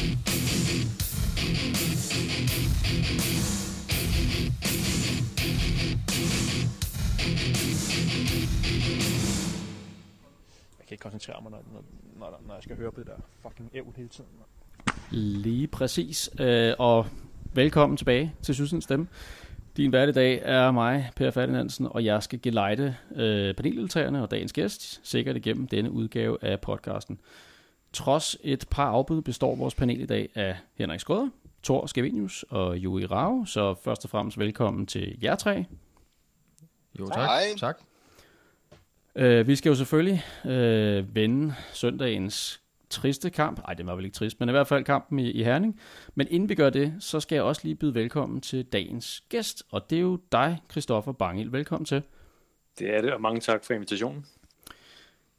Jeg kan ikke koncentrere mig, når, når, når, når jeg skal høre på det der fucking ævl hele tiden. Lige præcis. Øh, og velkommen tilbage til Sysens Stemme. Din vært i dag er mig, Per Ferdinandsen, og jeg skal gelejte øh, paneldeltagerne og dagens gæst sikkert igennem denne udgave af podcasten. Trods et par afbud består vores panel i dag af Henrik Skrøder, Thor Skavinius og Juri Rau, så først og fremmest velkommen til jer tre. Jo, tak. Hej. tak. Øh, vi skal jo selvfølgelig øh, vende søndagens triste kamp. Nej, det var vel ikke trist, men i hvert fald kampen i, i Herning. Men inden vi gør det, så skal jeg også lige byde velkommen til dagens gæst, og det er jo dig, Christoffer Bangel. Velkommen til. Det er det, og mange tak for invitationen.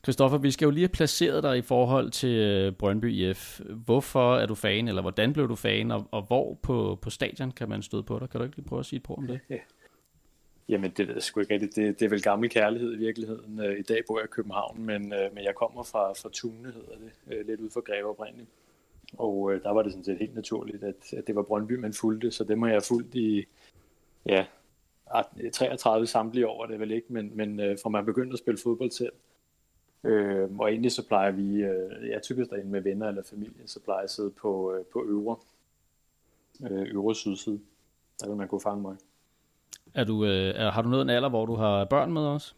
Christoffer, vi skal jo lige have placeret dig i forhold til øh, Brøndby IF. Hvorfor er du fan, eller hvordan blev du fan, og, og hvor på, på stadion kan man støde på dig? Kan du ikke lige prøve at sige et par om det? Ja. Jamen, det ved jeg sgu ikke rigtigt. Det, det er vel gammel kærlighed i virkeligheden. Øh, I dag bor jeg i København, men, øh, men jeg kommer fra, fra Tune, hedder det, lidt ud for Greve oprindeligt. Og øh, der var det sådan set helt naturligt, at, at det var Brøndby, man fulgte, så det må jeg fulgt i ja, 33 samtlige år, er det vel ikke, men, men øh, fra man begyndte at spille fodbold selv. Øh, og egentlig så plejer vi, øh, ja, typisk derinde med venner eller familie, så plejer jeg at sidde på, øh, på øvre, øh, øvre sydside. Der vil man kunne fange mig. Er du, øh, er, har du nået en alder, hvor du har børn med os?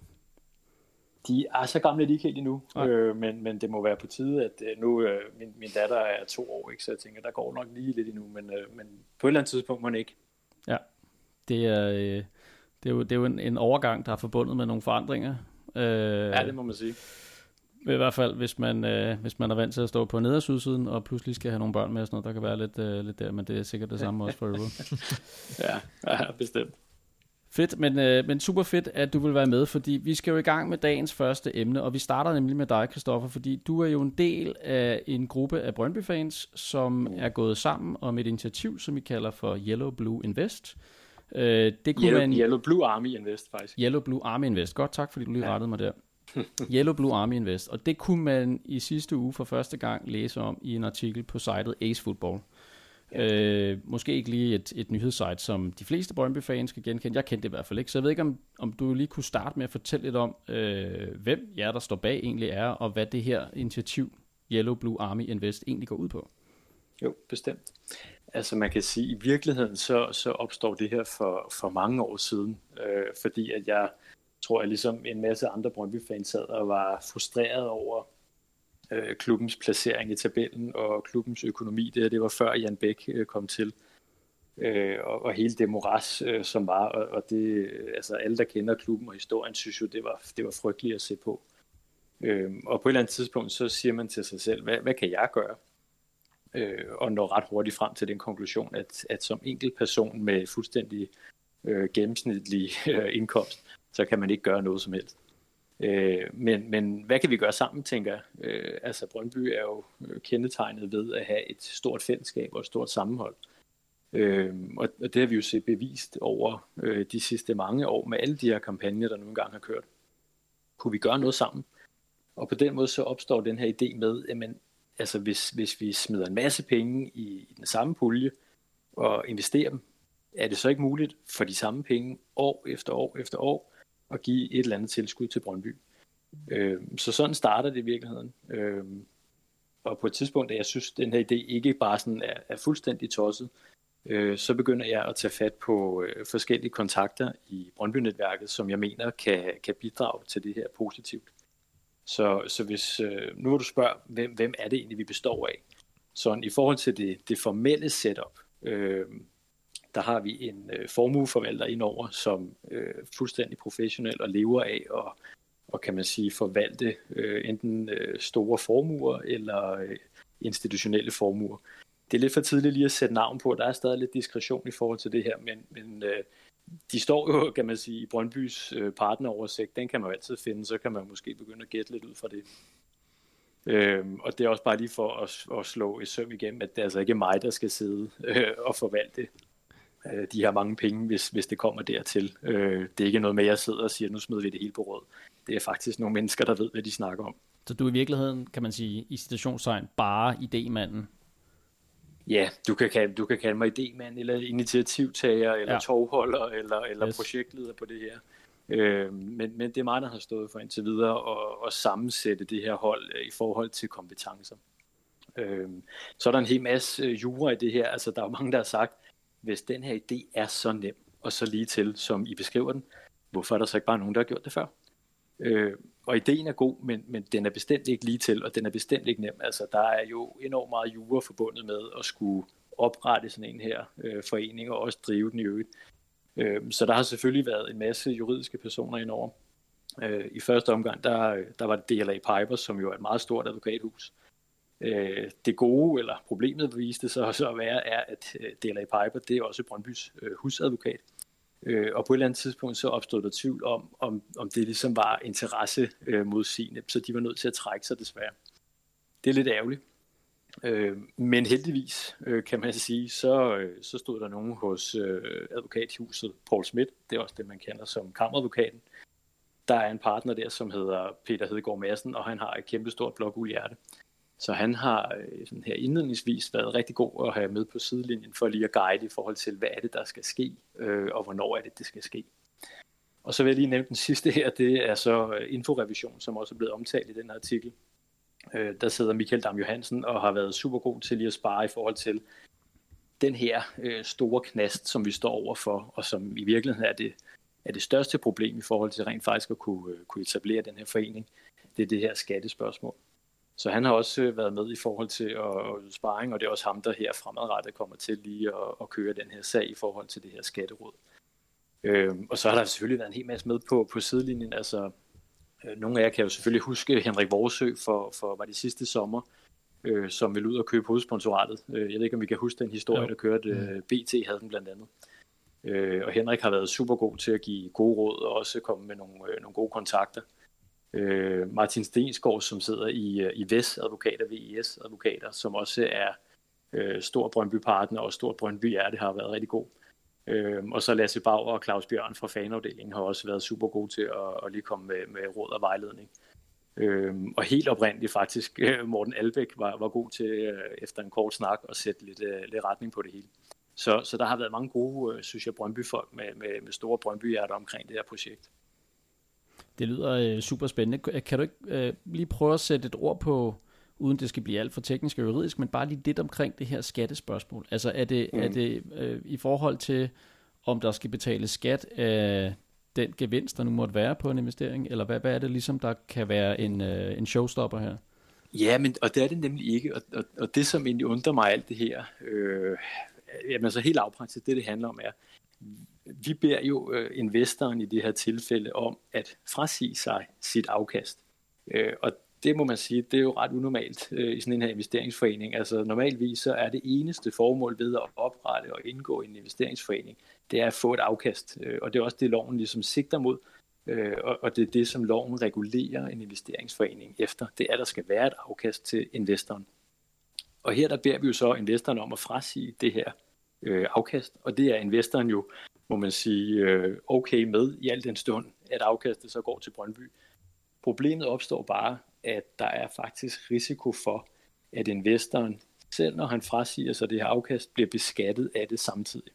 De er så gamle, de ikke helt endnu, Nej. øh, men, men det må være på tide, at øh, nu, øh, min, min datter er to år, ikke, så jeg tænker, der går nok lige lidt endnu, men, øh, men på et eller andet tidspunkt må den ikke. Ja, det er, øh, det er jo, det er jo en, en overgang, der er forbundet med nogle forandringer. Øh, Ja, det må man sige. I hvert fald, hvis man, øh, hvis man er vant til at stå på neder- og pludselig skal have nogle børn med og sådan noget, der kan være lidt, øh, lidt der, men det er sikkert det samme også for øvrigt. Ja, ja bestemt. Fedt, men, øh, men super fedt, at du vil være med, fordi vi skal jo i gang med dagens første emne, og vi starter nemlig med dig, Christoffer, fordi du er jo en del af en gruppe af Brøndby-fans, som er gået sammen om et initiativ, som vi kalder for Yellow Blue Invest. Øh, det kunne Yellow, man... Yellow Blue Army Invest, faktisk. Yellow Blue Army Invest. Godt, tak fordi du lige rettede mig der. Yellow Blue Army Invest. Og det kunne man i sidste uge for første gang læse om i en artikel på sitet Ace Football. Øh, måske ikke lige et, et nyhedssite, som de fleste Brøndby-fans skal genkende. Jeg kendte det i hvert fald ikke. Så jeg ved ikke, om, om du lige kunne starte med at fortælle lidt om, øh, hvem jer, der står bag egentlig er, og hvad det her initiativ Yellow Blue Army Invest egentlig går ud på. Jo, bestemt. Altså man kan sige, at i virkeligheden så, så opstår det her for, for mange år siden, øh, fordi at jeg tror, jeg ligesom en masse andre Brøndby-fans sad og var frustreret over øh, klubbens placering i tabellen og klubbens økonomi. Det, her, det var før Jan Bæk øh, kom til. Øh, og, og hele det moras, øh, som var, og, og det, øh, altså alle, der kender klubben og historien, synes jo, det var, det var frygteligt at se på. Øh, og på et eller andet tidspunkt, så siger man til sig selv, hvad, hvad kan jeg gøre? øh, og når ret hurtigt frem til den konklusion, at, at som enkelt person med fuldstændig øh, gennemsnitlig øh, indkomst, så kan man ikke gøre noget som helst. Øh, men, men hvad kan vi gøre sammen, tænker jeg? Øh, altså Brøndby er jo øh, kendetegnet ved at have et stort fællesskab og et stort sammenhold. Øh, og, og det har vi jo set bevist over øh, de sidste mange år med alle de her kampagner, der nogle gange har kørt. Kunne vi gøre noget sammen? Og på den måde så opstår den her idé med, at altså hvis, hvis vi smider en masse penge i, i den samme pulje og investerer dem, er det så ikke muligt for de samme penge år efter år efter år at give et eller andet tilskud til Brøndby. Øh, så sådan starter det i virkeligheden. Øh, og på et tidspunkt, da jeg synes, at den her idé ikke bare sådan er, er fuldstændig tosset, øh, så begynder jeg at tage fat på øh, forskellige kontakter i Brøndby-netværket, som jeg mener kan, kan bidrage til det her positivt. Så, så hvis, øh, nu vil du spørge, hvem, hvem er det egentlig, vi består af? Så i forhold til det, det formelle setup, øh, der har vi en øh, formueforvalter indover, som øh, fuldstændig professionel og lever af og, og kan man sige forvalte øh, enten øh, store formuer eller øh, institutionelle formuer. Det er lidt for tidligt lige at sætte navn på. Der er stadig lidt diskretion i forhold til det her, men, men øh, de står jo, kan man sige, i Brøndbys øh, partneroversigt. Den kan man jo altid finde, så kan man måske begynde at gætte lidt ud fra det. Øhm, og det er også bare lige for at, at slå et søm igennem, at det er altså ikke mig, der skal sidde øh, og forvalte øh, de her mange penge, hvis, hvis det kommer dertil. Øh, det er ikke noget med, at jeg sidder og siger, nu smider vi det hele på råd. Det er faktisk nogle mennesker, der ved, hvad de snakker om. Så du er i virkeligheden, kan man sige, i situationstegn, bare idémanden? Ja, du kan kalde, du kan kalde mig idémand, eller initiativtager, eller Ja. tovholder, eller, eller Yes. yes. projektleder på det her. Øh, men, men det er mig, der har stået for indtil videre og, og sammensætte det her hold øh, i forhold til kompetencer. Øh, så er der en hel masse øh, jura i det her. Altså, der er jo mange, der har sagt, hvis den her idé er så nem og så lige til, som I beskriver den, hvorfor er der så ikke bare nogen, der har gjort det før? Øh, og ideen er god, men, men den er bestemt ikke lige til, og den er bestemt ikke nem. Altså, der er jo enormt meget jura forbundet med at skulle oprette sådan en her øh, forening, og også drive den i øvrigt. Øh, så der har selvfølgelig været en masse juridiske personer indover. Øh, I første omgang, der, øh, der var det DLA Piper, som jo er et meget stort advokathus. Øh, det gode, eller problemet viste sig så at være, er, at øh, DLA Piper, det er også Brøndbys øh, husadvokat. Øh, og på et eller andet tidspunkt så opstod der tvivl om, om, om det ligesom var interesse øh, mod sine, så de var nødt til at trække sig desværre. Det er lidt ærgerligt. Øh, men heldigvis, øh, kan man sige, så, øh, så stod der nogen hos øh, advokathuset Paul Schmidt, det er også det, man kender som kammeradvokaten. Der er en partner der, som hedder Peter Hedegaard Madsen, og han har et kæmpestort blokhjerte. Så han har øh, sådan her indledningsvis været rigtig god at have med på sidelinjen for lige at guide i forhold til, hvad er det, der skal ske, øh, og hvornår er det, det skal ske. Og så vil jeg lige nævne den sidste her, det er så øh, inforevision, som også er blevet omtalt i den her artikel. Øh, der sidder Michael Dam Johansen og har været super god til lige at spare i forhold til den her øh, store knast, som vi står overfor, og som i virkeligheden er det, er det største problem i forhold til rent faktisk at kunne, øh, kunne etablere den her forening. Det er det her skattespørgsmål. Så han har også øh, været med i forhold til at, at sparring, og det er også ham, der her fremadrettet kommer til lige at, at køre den her sag i forhold til det her skatteråd. Øh, og så har der selvfølgelig været en hel masse med på, på sidelinjen. Altså, øh, nogle af jer kan jo selvfølgelig huske Henrik Vorsø for, for var det sidste sommer, øh, som ville ud og købe hovedsponsoratet. Øh, jeg ved ikke, om vi kan huske den historie, Jo. der kørte. Øh, BT havde den blandt andet. Øh, og Henrik har været super god til at give gode råd og også komme med nogle, øh, nogle gode kontakter. Øh, øh, Martin Stensgaard, som sidder i, øh, i VES Advokater, VES Advokater, som også er øh, stor Brøndby-partner og stor Brøndby-hjerte, har været rigtig god. Øh, og så Lasse Bauer og Claus Bjørn fra fanafdelingen har også været super gode til at, at lige komme med, med råd og vejledning. Øh, og helt oprindeligt faktisk, øh, Morten Albæk var, var god til øh, efter en kort snak at sætte lidt, øh, lidt retning på det hele. Så, så der har været mange gode, øh, synes jeg, Brøndby-folk med, med, med store Brøndby-hjerter omkring det her projekt. Det lyder øh, super spændende. Kan du ikke øh, lige prøve at sætte et ord på, uden det skal blive alt for teknisk og juridisk, men bare lige lidt omkring det her skattespørgsmål? Altså er det, mm. er det øh, i forhold til, om der skal betales skat af den gevinst, der nu måtte være på en investering, eller hvad, hvad er det ligesom, der kan være en, øh, en showstopper her? Ja, men, og det er det nemlig ikke. Og, og, og det, som egentlig undrer mig alt det her, øh, jamen så helt afpraktisk, det det handler om er, vi beder jo øh, investoren i det her tilfælde om at frasige sig sit afkast. Øh, og det må man sige, det er jo ret unormalt øh, i sådan en her investeringsforening. Altså normalvis så er det eneste formål ved at oprette og indgå i en investeringsforening, det er at få et afkast. Øh, og det er også det, loven ligesom sigter mod. Øh, og, og det er det, som loven regulerer en investeringsforening efter. Det er, at der skal være et afkast til investoren. Og her der beder vi jo så investoren om at frasige det her øh, afkast, og det er investoren jo, må man sige, øh, okay med i al den stund, at afkastet så går til Brøndby. Problemet opstår bare, at der er faktisk risiko for, at investoren, selv når han frasiger sig det her afkast, bliver beskattet af det samtidig.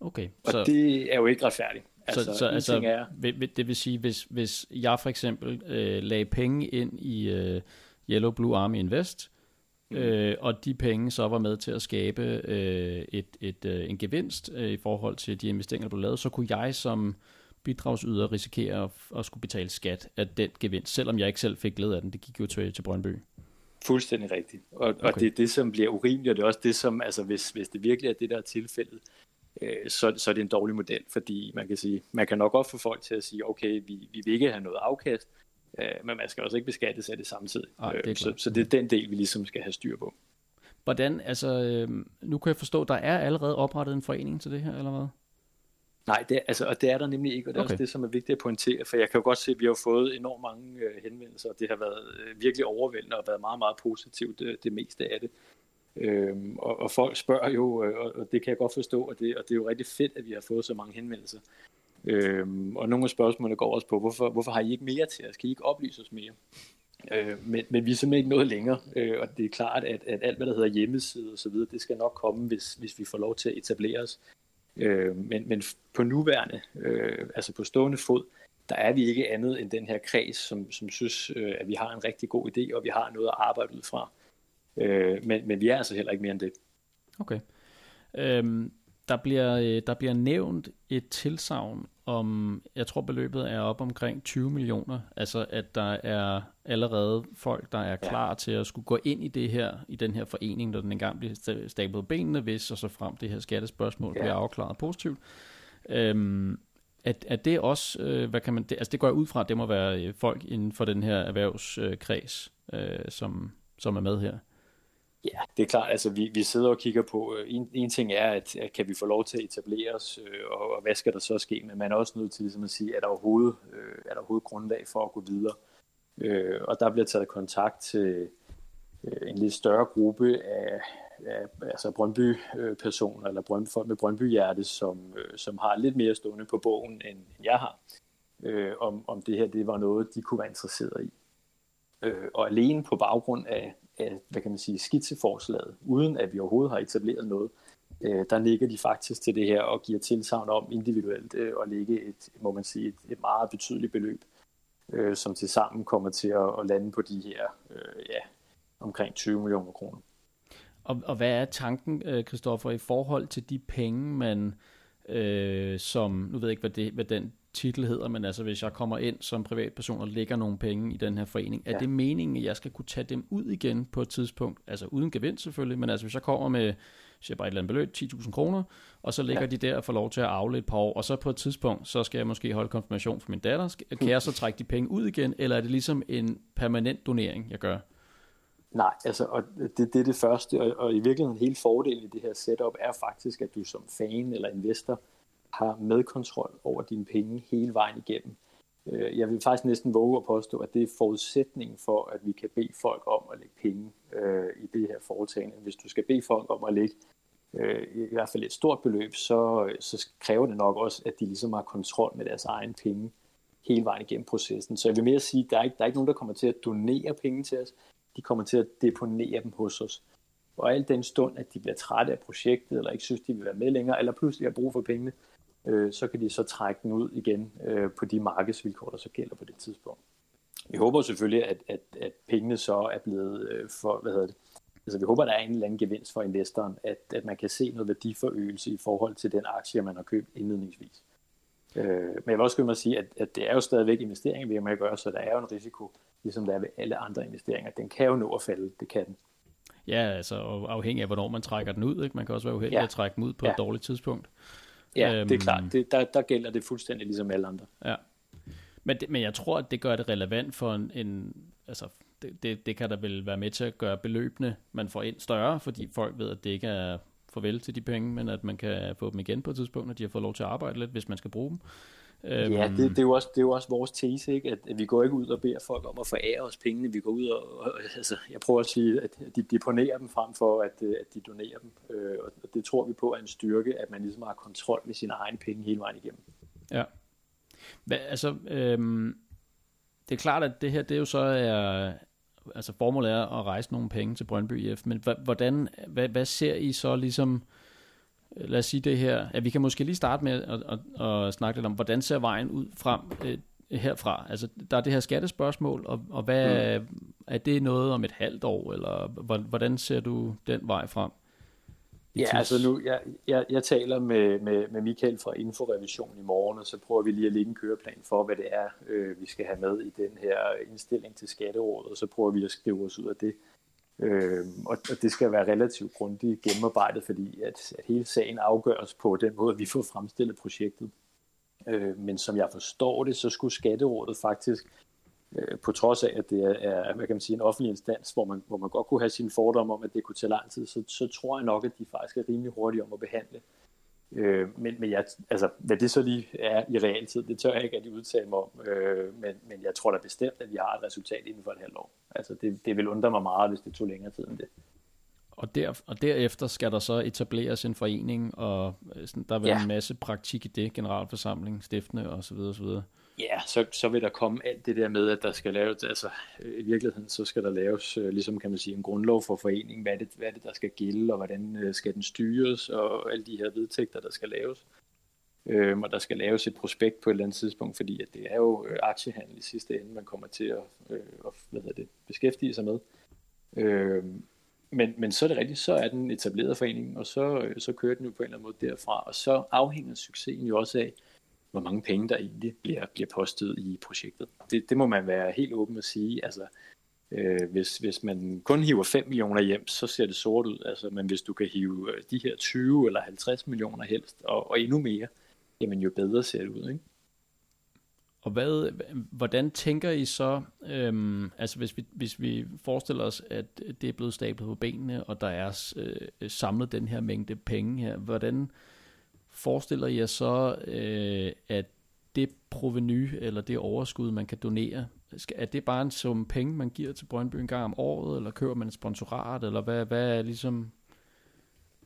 Okay, Og så, det er jo ikke retfærdigt. altså, så, så altså, er, det vil sige, hvis, hvis jeg for eksempel øh, lagde penge ind i øh, Yellow Blue Army Invest, Mm. øh, og de penge så var med til at skabe øh, et, et, øh, en gevinst øh, i forhold til de investeringer, der blev lavet, så kunne jeg som bidragsyder risikere at, at skulle betale skat af den gevinst, selvom jeg ikke selv fik glæde af den. Det gik jo til, til Brøndby. Fuldstændig rigtigt. Og, okay. Og det er det, som bliver urimeligt, og det er også det, som, altså hvis, hvis det virkelig er det, der er tilfældet, øh, så, så er det en dårlig model, fordi man kan sige, man kan nok godt få folk til at sige, okay, vi, vi vil ikke have noget afkast, øh, men man skal også ikke beskattes af det samtidig. Ej, det er Øh, så, så det er den del, vi ligesom skal have styr på. Hvordan, altså, øh, nu kan jeg forstå, der er allerede oprettet en forening til det her, eller hvad? Nej, det, er- altså, og det er der nemlig ikke, og det er okay. Også det, som er vigtigt at pointere, for jeg kan jo godt se, at vi har fået enormt mange øh, henvendelser, og det har været øh, virkelig overvældende og været meget, meget positivt, det, det meste af det. Øhm, og, og folk spørger jo, øh, og, og det kan jeg godt forstå, og det, og det er jo rigtig fedt, at vi har fået så mange henvendelser. Øhm, og nogle af spørgsmålene går også på, hvorfor, hvorfor har I ikke mere til os? Kan I ikke oplyse os mere? Øh, men, men vi er simpelthen ikke nået længere, øh, og det er klart, at, at alt, hvad der hedder hjemmeside og så videre, det skal nok komme, hvis, hvis vi får lov til at etablere os. Øh, men, men på nuværende, øh, altså på stående fod, der er vi ikke andet end den her kreds, som, som synes, øh, at vi har en rigtig god idé, og vi har noget at arbejde ud fra. Øh, men, men vi er altså heller ikke mere end det. Okay. Øhm, der, bliver, øh, der bliver nævnt et tilsavn om, jeg tror beløbet er op omkring 20 millioner, altså at der er allerede folk, der er klar ja. til at skulle gå ind i det her, i den her forening, når den engang bliver stablet benene, hvis og så frem det her skattespørgsmål ja. bliver afklaret positivt. Øhm, er, er det også, øh, hvad kan man, det, altså det går jeg ud fra, at det må være øh, folk inden for den her erhvervskreds, øh, som, som er med her. Ja, det er klart. Altså, vi, vi sidder og kigger på, øh, en, en ting er, at, at kan vi få lov til at etablere os, øh, og, og hvad skal der så ske? Men man er også nødt til ligesom at sige, er der overhovedet, øh, er der overhovedet grundlag for at gå videre? Øh, og der bliver taget kontakt til øh, en lidt større gruppe af, af altså Brøndby-personer, eller Brøndby, folk med Brøndby-hjerte, som, øh, som har lidt mere stående på bogen, end, end jeg har, øh, om, om det her det var noget, de kunne være interesseret i. Øh, og alene på baggrund af, af, hvad kan man sige, skitseforslaget, uden at vi overhovedet har etableret noget, øh, der ligger de faktisk til det her og giver tilsavn om individuelt øh, at lægge et, må man sige, et, et meget betydeligt beløb, øh, som til sammen kommer til at, at lande på de her, øh, ja, omkring 20 millioner kroner. Og, og hvad er tanken, øh, Kristoffer, i forhold til de penge, man øh, som, nu ved jeg ikke, hvad, det, hvad den titel hedder, men altså hvis jeg kommer ind som privatperson og lægger nogle penge i den her forening, er ja. det meningen, at jeg skal kunne tage dem ud igen på et tidspunkt? Altså uden gevinst selvfølgelig, men altså hvis jeg kommer med siger bare et eller andet beløb, 10.000 kroner, og så ligger ja. de der og får lov til at afle et par år, og så på et tidspunkt, så skal jeg måske holde konfirmation for min datter. Kan jeg så trække de penge ud igen, eller er det ligesom en permanent donering, jeg gør? Nej, altså, og det, det er det første, og, og i virkeligheden hele fordelen i det her setup er faktisk, at du som fan eller investor har medkontrol over dine penge hele vejen igennem. Øh, jeg vil faktisk næsten våge at påstå, at det er forudsætningen for, at vi kan bede folk om at lægge penge øh, i det her foretagende. Hvis du skal bede folk om at lægge øh, i hvert fald et stort beløb, så, så kræver det nok også, at de ligesom har kontrol med deres egen penge hele vejen igennem processen. Så jeg vil mere sige, at der er ikke, der er ikke nogen, der kommer til at donere penge til os. De kommer til at deponere dem hos os. Og alt den stund, at de bliver trætte af projektet, eller ikke synes, de vil være med længere, eller pludselig har brug for pengene, øh, så kan de så trække den ud igen øh, på de markedsvilkår, der så gælder på det tidspunkt. Vi håber selvfølgelig, at, at, at pengene så er blevet øh, for, hvad hedder det, altså vi håber, der er en eller anden gevinst for investoren, at, at man kan se noget værdiforøgelse i forhold til den aktie, man har købt indledningsvis. Øh, men jeg vil også mig sige, at, at det er jo stadigvæk investeringer, vi har med at gøre, så der er jo en risiko, ligesom der er ved alle andre investeringer. Den kan jo nå at falde, det kan den. Ja, altså afhængig af, hvornår man trækker den ud. Ikke? Man kan også være uheldig ja. at trække den ud på ja. et dårligt tidspunkt. Ja, øhm, det er klart. Det, der, der gælder det fuldstændig ligesom alle andre. Ja. Men, det, men jeg tror, at det gør det relevant for en... en altså, det, det, det kan da vel være med til at gøre beløbene, man får ind større, fordi folk ved, at det ikke er farvel til de penge, men at man kan få dem igen på et tidspunkt, når de har fået lov til at arbejde lidt, hvis man skal bruge dem. Ja, det, det, er jo også, det er jo også vores tese, ikke? At, at vi går ikke ud og beder folk om at forære os pengene. Vi går ud og, og altså, jeg prøver at sige, at de deponerer dem frem for, at, at de donerer dem. Øh, og det tror vi på er en styrke, at man ligesom har kontrol med sine egne penge hele vejen igennem. Ja. Hva, altså, øhm, det er klart, at det her, det er jo så er, altså formålet er at rejse nogle penge til Brøndby IF, men hvordan, hvad, hvad ser I så ligesom, lad os sige det her, at vi kan måske lige starte med at, at, at snakke lidt om, hvordan ser vejen ud frem øh, herfra? Altså, der er det her skattespørgsmål, og, og hvad, mm. er det noget om et halvt år, eller hvordan ser du den vej frem? Ja, tids? altså nu, jeg, jeg, jeg taler med, med, med Michael fra Inforevision i morgen, og så prøver vi lige at lægge en køreplan for, hvad det er, øh, vi skal have med i den her indstilling til skatterådet, og så prøver vi at skrive os ud af det. Øh, Øhm, og, og det skal være relativt grundigt gennemarbejdet, fordi at, at hele sagen afgøres på den måde, vi får fremstillet projektet. Øh, men som jeg forstår det, så skulle Skatterådet faktisk, øh, på trods af, at det er hvad kan man sige, en offentlig instans, hvor man, hvor man godt kunne have sine fordomme om, at det kunne tage lang tid, så, så tror jeg nok, at de faktisk er rimelig hurtige om at behandle Øh, men men jeg, altså, hvad det så lige er i realtid, det tør jeg ikke de udtale mig om. Øh, men, men jeg tror da bestemt, at vi har et resultat inden for et halvt år. Altså, det, det vil undre mig meget, hvis det tog længere tid end det. Og, der, og derefter skal der så etableres en forening, og øh, sådan, der vil ja. en masse praktik i det, generalforsamling, stiftende osv. osv. Ja, så, så vil der komme alt det der med, at der skal laves, altså øh, i virkeligheden, så skal der laves, øh, ligesom kan man sige, en grundlov for foreningen, hvad er det, hvad er det der skal gælde, og hvordan øh, skal den styres, og alle de her vedtægter, der skal laves. Øhm, og der skal laves et prospekt på et eller andet tidspunkt, fordi at det er jo aktiehandel i sidste ende, man kommer til at, øh, at hvad det, beskæftige sig med. Øhm, men, men så er det rigtigt, så er den etableret forening, og så, så kører den jo på en eller anden måde derfra, og så afhænger succesen jo også af, hvor mange penge der egentlig bliver, bliver postet i projektet. Det, det må man være helt åben at sige. Altså, øh, hvis, hvis man kun hiver 5 millioner hjem, så ser det sort ud. Altså, men hvis du kan hive øh, de her 20 eller 50 millioner helst, og, og endnu mere, jamen jo bedre ser det ud. Ikke? Og hvad, hvordan tænker I så, øhm, altså hvis vi, hvis vi forestiller os, at det er blevet stablet på benene, og der er øh, samlet den her mængde penge her, hvordan forestiller I jer så, øh, at det proveny eller det overskud, man kan donere, er det bare en sum penge, man giver til Brøndby en gang om året, eller køber man et sponsorat, eller hvad, hvad er ligesom,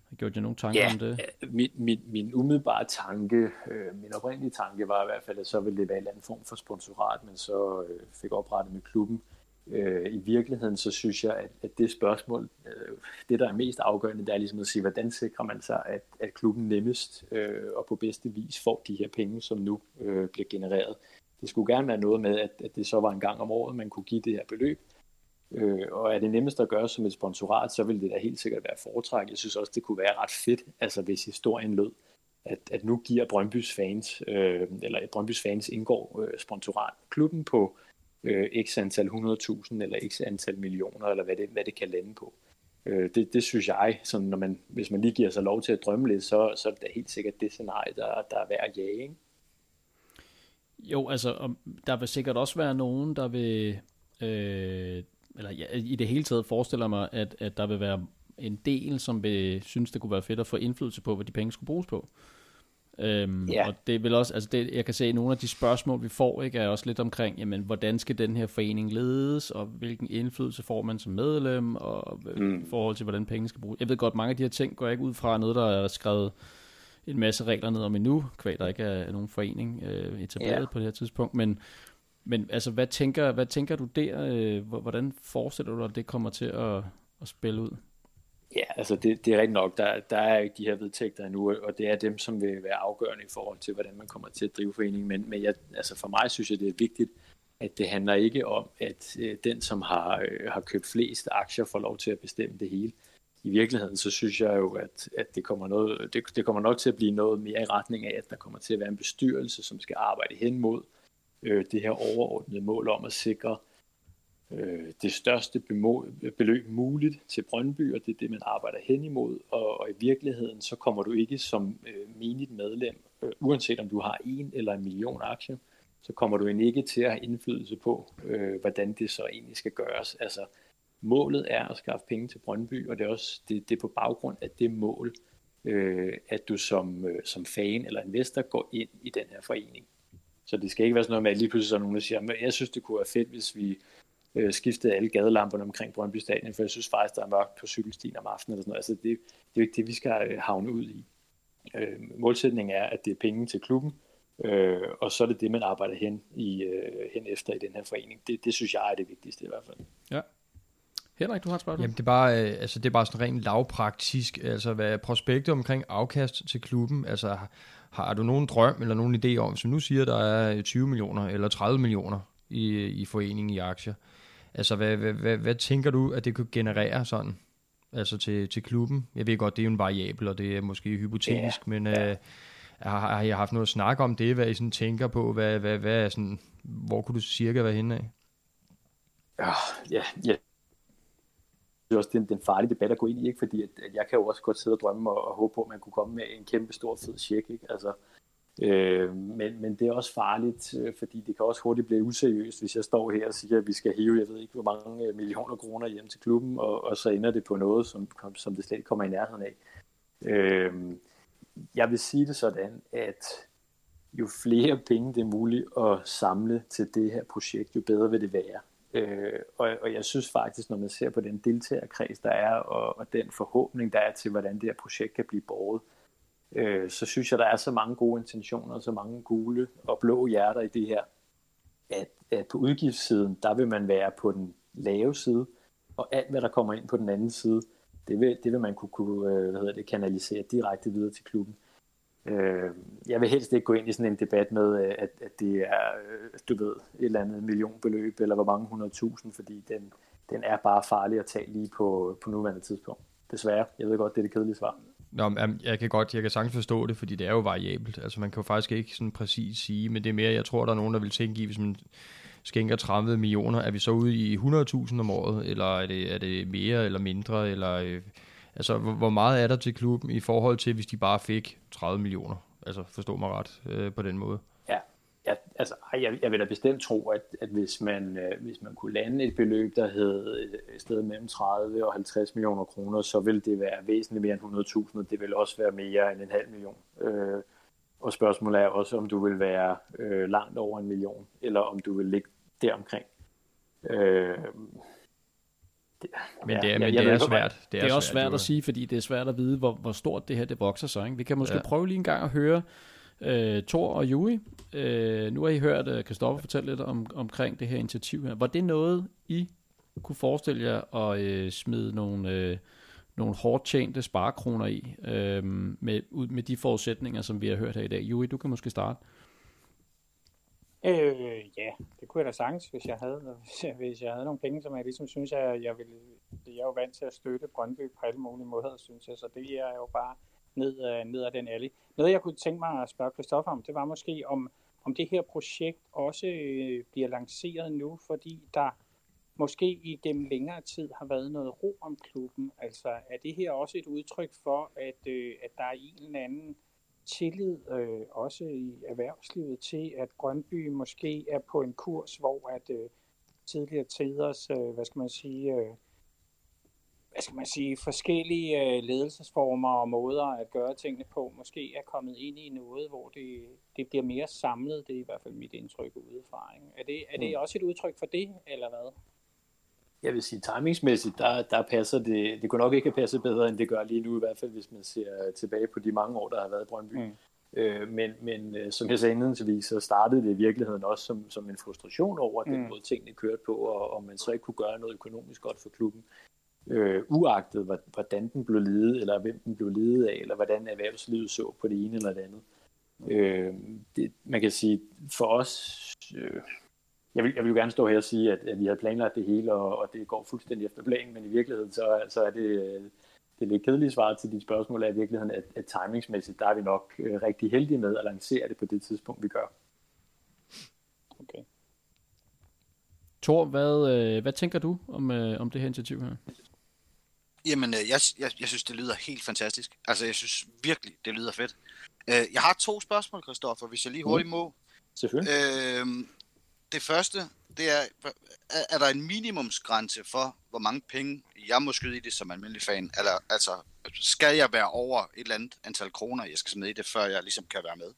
har gjort jer nogle tanker ja, om det? Min, min, min umiddelbare tanke, øh, min oprindelige tanke var i hvert fald, at så ville det være en anden form for sponsorat, men så øh, fik oprettet med klubben. Øh, Øh, I virkeligheden så synes jeg, at, at det spørgsmål, øh, det der er mest afgørende, det er ligesom at sige, hvordan sikrer man sig, at, at klubben nemmest øh, og på bedste vis får de her penge, som nu øh, bliver genereret. Det skulle gerne være noget med, at, at det så var en gang om året, man kunne give det her beløb, Øh, og er det nemmest at gøre som et sponsorat, så vil det da helt sikkert være foretræk. Jeg synes også, det kunne være ret fedt, altså hvis historien lød, at, at nu giver Brøndbys fans, øh, eller Brøndbys fans indgår øh, sponsorat klubben på øh, x antal 100.000 eller x antal millioner, eller hvad det, hvad det kan lande på. Øh, det, det synes jeg, sådan, når man, hvis man lige giver sig lov til at drømme lidt, så, så er det da helt sikkert det scenarie, der, der er værd at jage. Ikke? Jo, altså, der vil sikkert også være nogen, der vil, øh, eller ja, i det hele taget forestiller mig, at, at der vil være en del, som vil synes, det kunne være fedt at få indflydelse på, hvad de penge skulle bruges på. Øhm, ja. Og det vil også, altså det, jeg kan se, at nogle af de spørgsmål, vi får, ikke, er også lidt omkring, jamen, hvordan skal den her forening ledes, og hvilken indflydelse får man som medlem, og mm. i forhold til, hvordan penge skal bruges. Jeg ved godt, mange af de her ting går ikke ud fra noget, der er skrevet en masse regler ned om endnu, kvæg der ikke er nogen forening øh, etableret ja. på det her tidspunkt, men, men altså, hvad tænker, hvad tænker du der? Øh, hvordan forestiller du dig, at det kommer til at, at spille ud? Ja, altså det, det er rigtigt nok. Der, der er ikke de her vedtægter endnu, og det er dem, som vil være afgørende i forhold til, hvordan man kommer til at drive foreningen. Men, men jeg, altså for mig synes jeg, det er vigtigt, at det handler ikke om, at øh, den, som har, øh, har købt flest aktier, får lov til at bestemme det hele. I virkeligheden, så synes jeg jo, at, at det, kommer noget, det, det kommer nok til at blive noget mere i retning af, at der kommer til at være en bestyrelse, som skal arbejde hen mod øh, det her overordnede mål om at sikre øh, det største beløb muligt til Brøndby, og det er det, man arbejder hen imod. Og, og i virkeligheden, så kommer du ikke som øh, menigt medlem, øh, uanset om du har en eller en million aktier, så kommer du ikke til at have indflydelse på, øh, hvordan det så egentlig skal gøres. Altså, målet er at skaffe penge til Brøndby, og det er også det, det er på baggrund af det mål, øh, at du som, øh, som fan eller investor går ind i den her forening. Så det skal ikke være sådan noget med, at lige pludselig så nogen, der siger, at jeg synes, det kunne være fedt, hvis vi øh, skiftede alle gadelamperne omkring Brøndby Stadion, for jeg synes faktisk, der er mørkt på cykelstien om aftenen. Eller sådan noget. Altså, det, det er jo ikke det, vi skal øh, havne ud i. Øh, målsætningen er, at det er penge til klubben, øh, og så er det det, man arbejder hen, i, øh, hen efter i den her forening. Det, det synes jeg er det vigtigste i hvert fald. Ja. Henrik, du har et spørgsmål? Jamen, det er bare, øh, altså, det er bare sådan rent lavpraktisk. Altså, hvad er prospektet omkring afkast til klubben? Altså, har du nogen drøm eller nogen idé om, som nu siger, der er 20 millioner eller 30 millioner i, i foreningen i aktier? Altså, hvad, hvad, hvad, hvad tænker du, at det kunne generere sådan? Altså til, til klubben? Jeg ved godt, det er jo en variabel, og det er måske hypotetisk, ja, men ja. Øh, har, har I haft noget at snakke om det? Hvad I sådan tænker på? Hvad, hvad, hvad er sådan, hvor kunne du cirka være henne af? Ja, ja, ja. Det er også den, den farlige debat at gå ind i, ikke? fordi at, at jeg kan jo også godt sidde og drømme og, og håbe på, at man kunne komme med en kæmpe stor fed check. Ikke? Altså, Øh, men, men det er også farligt, øh, fordi det kan også hurtigt blive useriøst, hvis jeg står her og siger, at vi skal hive, jeg ved ikke, hvor mange øh, millioner kroner hjem til klubben, og, og så ender det på noget, som, som det slet ikke kommer i nærheden af. Øh, jeg vil sige det sådan, at jo flere penge det er muligt at samle til det her projekt, jo bedre vil det være. Øh, og, og jeg synes faktisk, når man ser på den deltagerkreds, der er, og, og den forhåbning, der er til, hvordan det her projekt kan blive båret, øh, Øh, så synes jeg, der er så mange gode intentioner, så mange gule og blå hjerter i det her, at, at på udgiftssiden, der vil man være på den lave side, og alt, hvad der kommer ind på den anden side, det vil, det vil man kunne, kunne øh, hvad hedder det, kanalisere direkte videre til klubben. Øh, jeg vil helst ikke gå ind i sådan en debat med, øh, at, at det er, du ved, et eller andet millionbeløb, eller hvor mange hundredtusind, fordi den, den er bare farlig at tage lige på, på nuværende tidspunkt. Desværre. Jeg ved godt, det er det kedelige svar. Nå, jeg kan godt, jeg kan sagtens forstå det, fordi det er jo variabelt. Altså man kan jo faktisk ikke sådan præcis sige, men det er mere, jeg tror, der er nogen, der vil tænke i, hvis man skænker 30 millioner, er vi så ude i 100.000 om året, eller er det, er det mere eller mindre, eller øh, altså hvor meget er der til klubben i forhold til, hvis de bare fik 30 millioner? Altså forstå mig ret øh, på den måde. Altså jeg, jeg vil da bestemt tro, at, at hvis, man, øh, hvis man kunne lande et beløb, der hed et sted mellem 30 og 50 millioner kroner, så vil det være væsentligt mere end 100.000, og det vil også være mere end en halv million. Øh, og spørgsmålet er også, om du vil være øh, langt over en million, eller om du vil ligge deromkring. Øh, det, men det er, ja, men det er svært. Det er, det er også svært, svært at sige, fordi det er svært at vide, hvor, hvor stort det her det vokser sig. Ikke? Vi kan måske ja. prøve lige en gang at høre øh, Thor og Juri. øh, nu har I hørt Kristoffer Christoffer fortælle lidt om, omkring det her initiativ her. Var det noget, I kunne forestille jer at øh, smide nogle, øh, nogle hårdt tjente sparekroner i, øh, med, med de forudsætninger, som vi har hørt her i dag? Juri, du kan måske starte. Øh, ja, det kunne jeg da sagtens, hvis jeg havde, hvis jeg havde nogle penge, som jeg ligesom synes, jeg, jeg ville, jeg er jo vant til at støtte Brøndby på alle mulige måder, synes jeg, så det er jo bare ned, ned ad den alley. Noget, jeg kunne tænke mig at spørge Christoffer om, det var måske, om, om det her projekt også øh, bliver lanceret nu, fordi der måske igennem længere tid har været noget ro om klubben. Altså, er det her også et udtryk for, at, øh, at der er en eller anden tillid øh, også i erhvervslivet til, at Grønby måske er på en kurs, hvor at øh, tidligere tiders, øh, hvad skal man sige, øh, hvad skal man sige, forskellige øh, ledelsesformer og måder at gøre tingene på, måske er kommet ind i noget, hvor det, det bliver mere samlet. Det er i hvert fald mit indtryk udefra. Ikke? Er, det, er det mm. også et udtryk for det, eller hvad? Jeg vil sige, timingsmæssigt, der, der passer det, det kunne nok ikke have passet bedre, end det gør lige nu, i hvert fald hvis man ser tilbage på de mange år, der har været i Brøndby. Mm. Øh, men, men øh, som jeg sagde indledningsvis, så startede det i virkeligheden også som, som en frustration over mm. den måde, tingene kørte på, og om man så ikke kunne gøre noget økonomisk godt for klubben. Øh, uagtet hvordan den blev ledet, eller hvem den blev ledet af, eller hvordan erhvervslivet så på det ene eller det andet. Øh, det, man kan sige, for os, øh, jeg vil, jeg vil jo gerne stå her og sige, at, at vi havde planlagt det hele, og, og det går fuldstændig efter planen, men i virkeligheden så, så er det, øh, det lidt kedelige svar til dit spørgsmål, er i virkeligheden, at, at timingsmæssigt, der er vi nok øh, rigtig heldige med at lancere det på det tidspunkt, vi gør. Okay. Thor, hvad, øh, hvad tænker du om, øh, om det her initiativ her? Jamen, øh, jeg, jeg, jeg synes, det lyder helt fantastisk. Altså, jeg synes virkelig, det lyder fedt. Øh, jeg har to spørgsmål, Kristoffer, hvis jeg lige hurtigt må. Selvfølgelig. Øh, det første, det er, er der en minimumsgrænse for, hvor mange penge jeg må skyde i det som almindelig fan? Eller, altså, skal jeg være over et eller andet antal kroner, jeg skal smide i det, før jeg ligesom kan være med?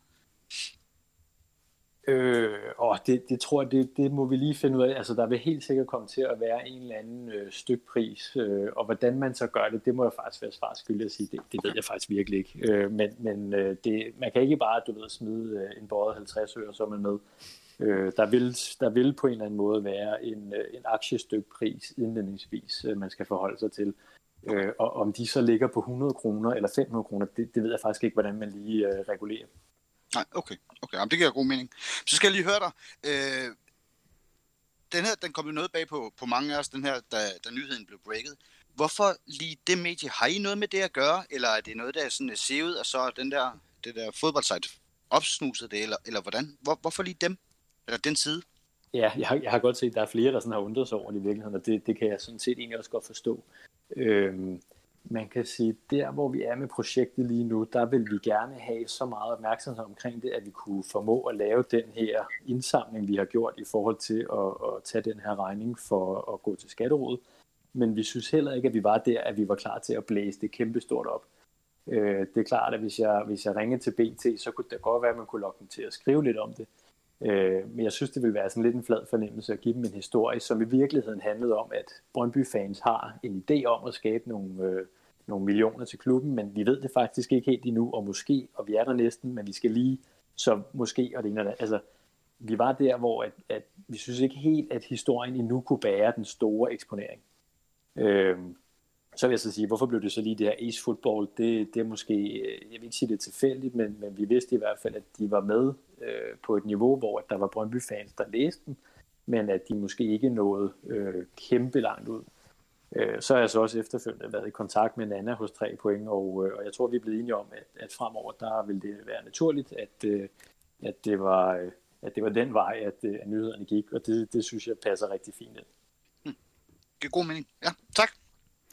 Øh, og det, det tror jeg, det, det må vi lige finde ud af. Altså, der vil helt sikkert komme til at være en eller anden øh, stykpris, øh, og hvordan man så gør det, det må jeg faktisk være svar skyldig at sige. Det, det ved jeg faktisk virkelig ikke. Øh, men men øh, det, man kan ikke bare, du ved, smide øh, en båret 50 øre, så er man med. Øh, der, vil, der vil på en eller anden måde være en, øh, en aktiestykpris indledningsvis, øh, man skal forholde sig til. Øh, og om de så ligger på 100 kroner eller 500 kroner, det, det ved jeg faktisk ikke, hvordan man lige øh, regulerer. Nej, okay. okay. Jamen, det giver god mening. Så skal jeg lige høre dig. Øh, den her, den kom jo noget bag på, på mange af os, den her, da, da nyheden blev breaket. Hvorfor lige det medie? Har I noget med det at gøre, eller er det noget, der er sådan øh, sevet, og så den der, det der fodboldsite opsnuset det, eller, eller hvordan? Hvor, hvorfor lige dem? Eller den side? Ja, jeg har, jeg har godt set, at der er flere, der sådan har undret sig over det i virkeligheden, og det, det kan jeg sådan set egentlig også godt forstå. Øhm, man kan sige, der hvor vi er med projektet lige nu, der vil vi gerne have så meget opmærksomhed omkring det, at vi kunne formå at lave den her indsamling, vi har gjort i forhold til at, at tage den her regning for at gå til skatterådet. Men vi synes heller ikke, at vi var der, at vi var klar til at blæse det kæmpe stort op. Øh, det er klart, at hvis jeg, hvis jeg ringede til BT, så kunne det godt være, at man kunne lokke dem til at skrive lidt om det. Øh, men jeg synes, det vil være sådan lidt en flad fornemmelse at give dem en historie, som i virkeligheden handlede om, at Brøndby-fans har en idé om at skabe nogle, øh, nogle millioner til klubben, men vi ved det faktisk ikke helt endnu, og måske, og vi er der næsten, men vi skal lige, så måske, og det ene, altså, vi var der, hvor at, at vi synes ikke helt, at historien endnu kunne bære den store eksponering. Øh, så vil jeg så sige, hvorfor blev det så lige det her Ace Football? Det, det er måske, øh, jeg vil ikke sige det er tilfældigt, men, men vi vidste i hvert fald, at de var med øh, på et niveau, hvor der var Brøndby-fans, der læste dem, men at de måske ikke nåede øh, kæmpe langt ud. Øh, så har jeg så også efterfølgende været i kontakt med Nana hos 3 point, og, øh, og jeg tror, vi er blevet enige om, at, at fremover, der vil det være naturligt, at, øh, at, det, var, øh, at det var den vej, at, øh, at nyhederne gik, og det, det synes jeg passer rigtig fint ind. Hmm. Det er god mening. Ja.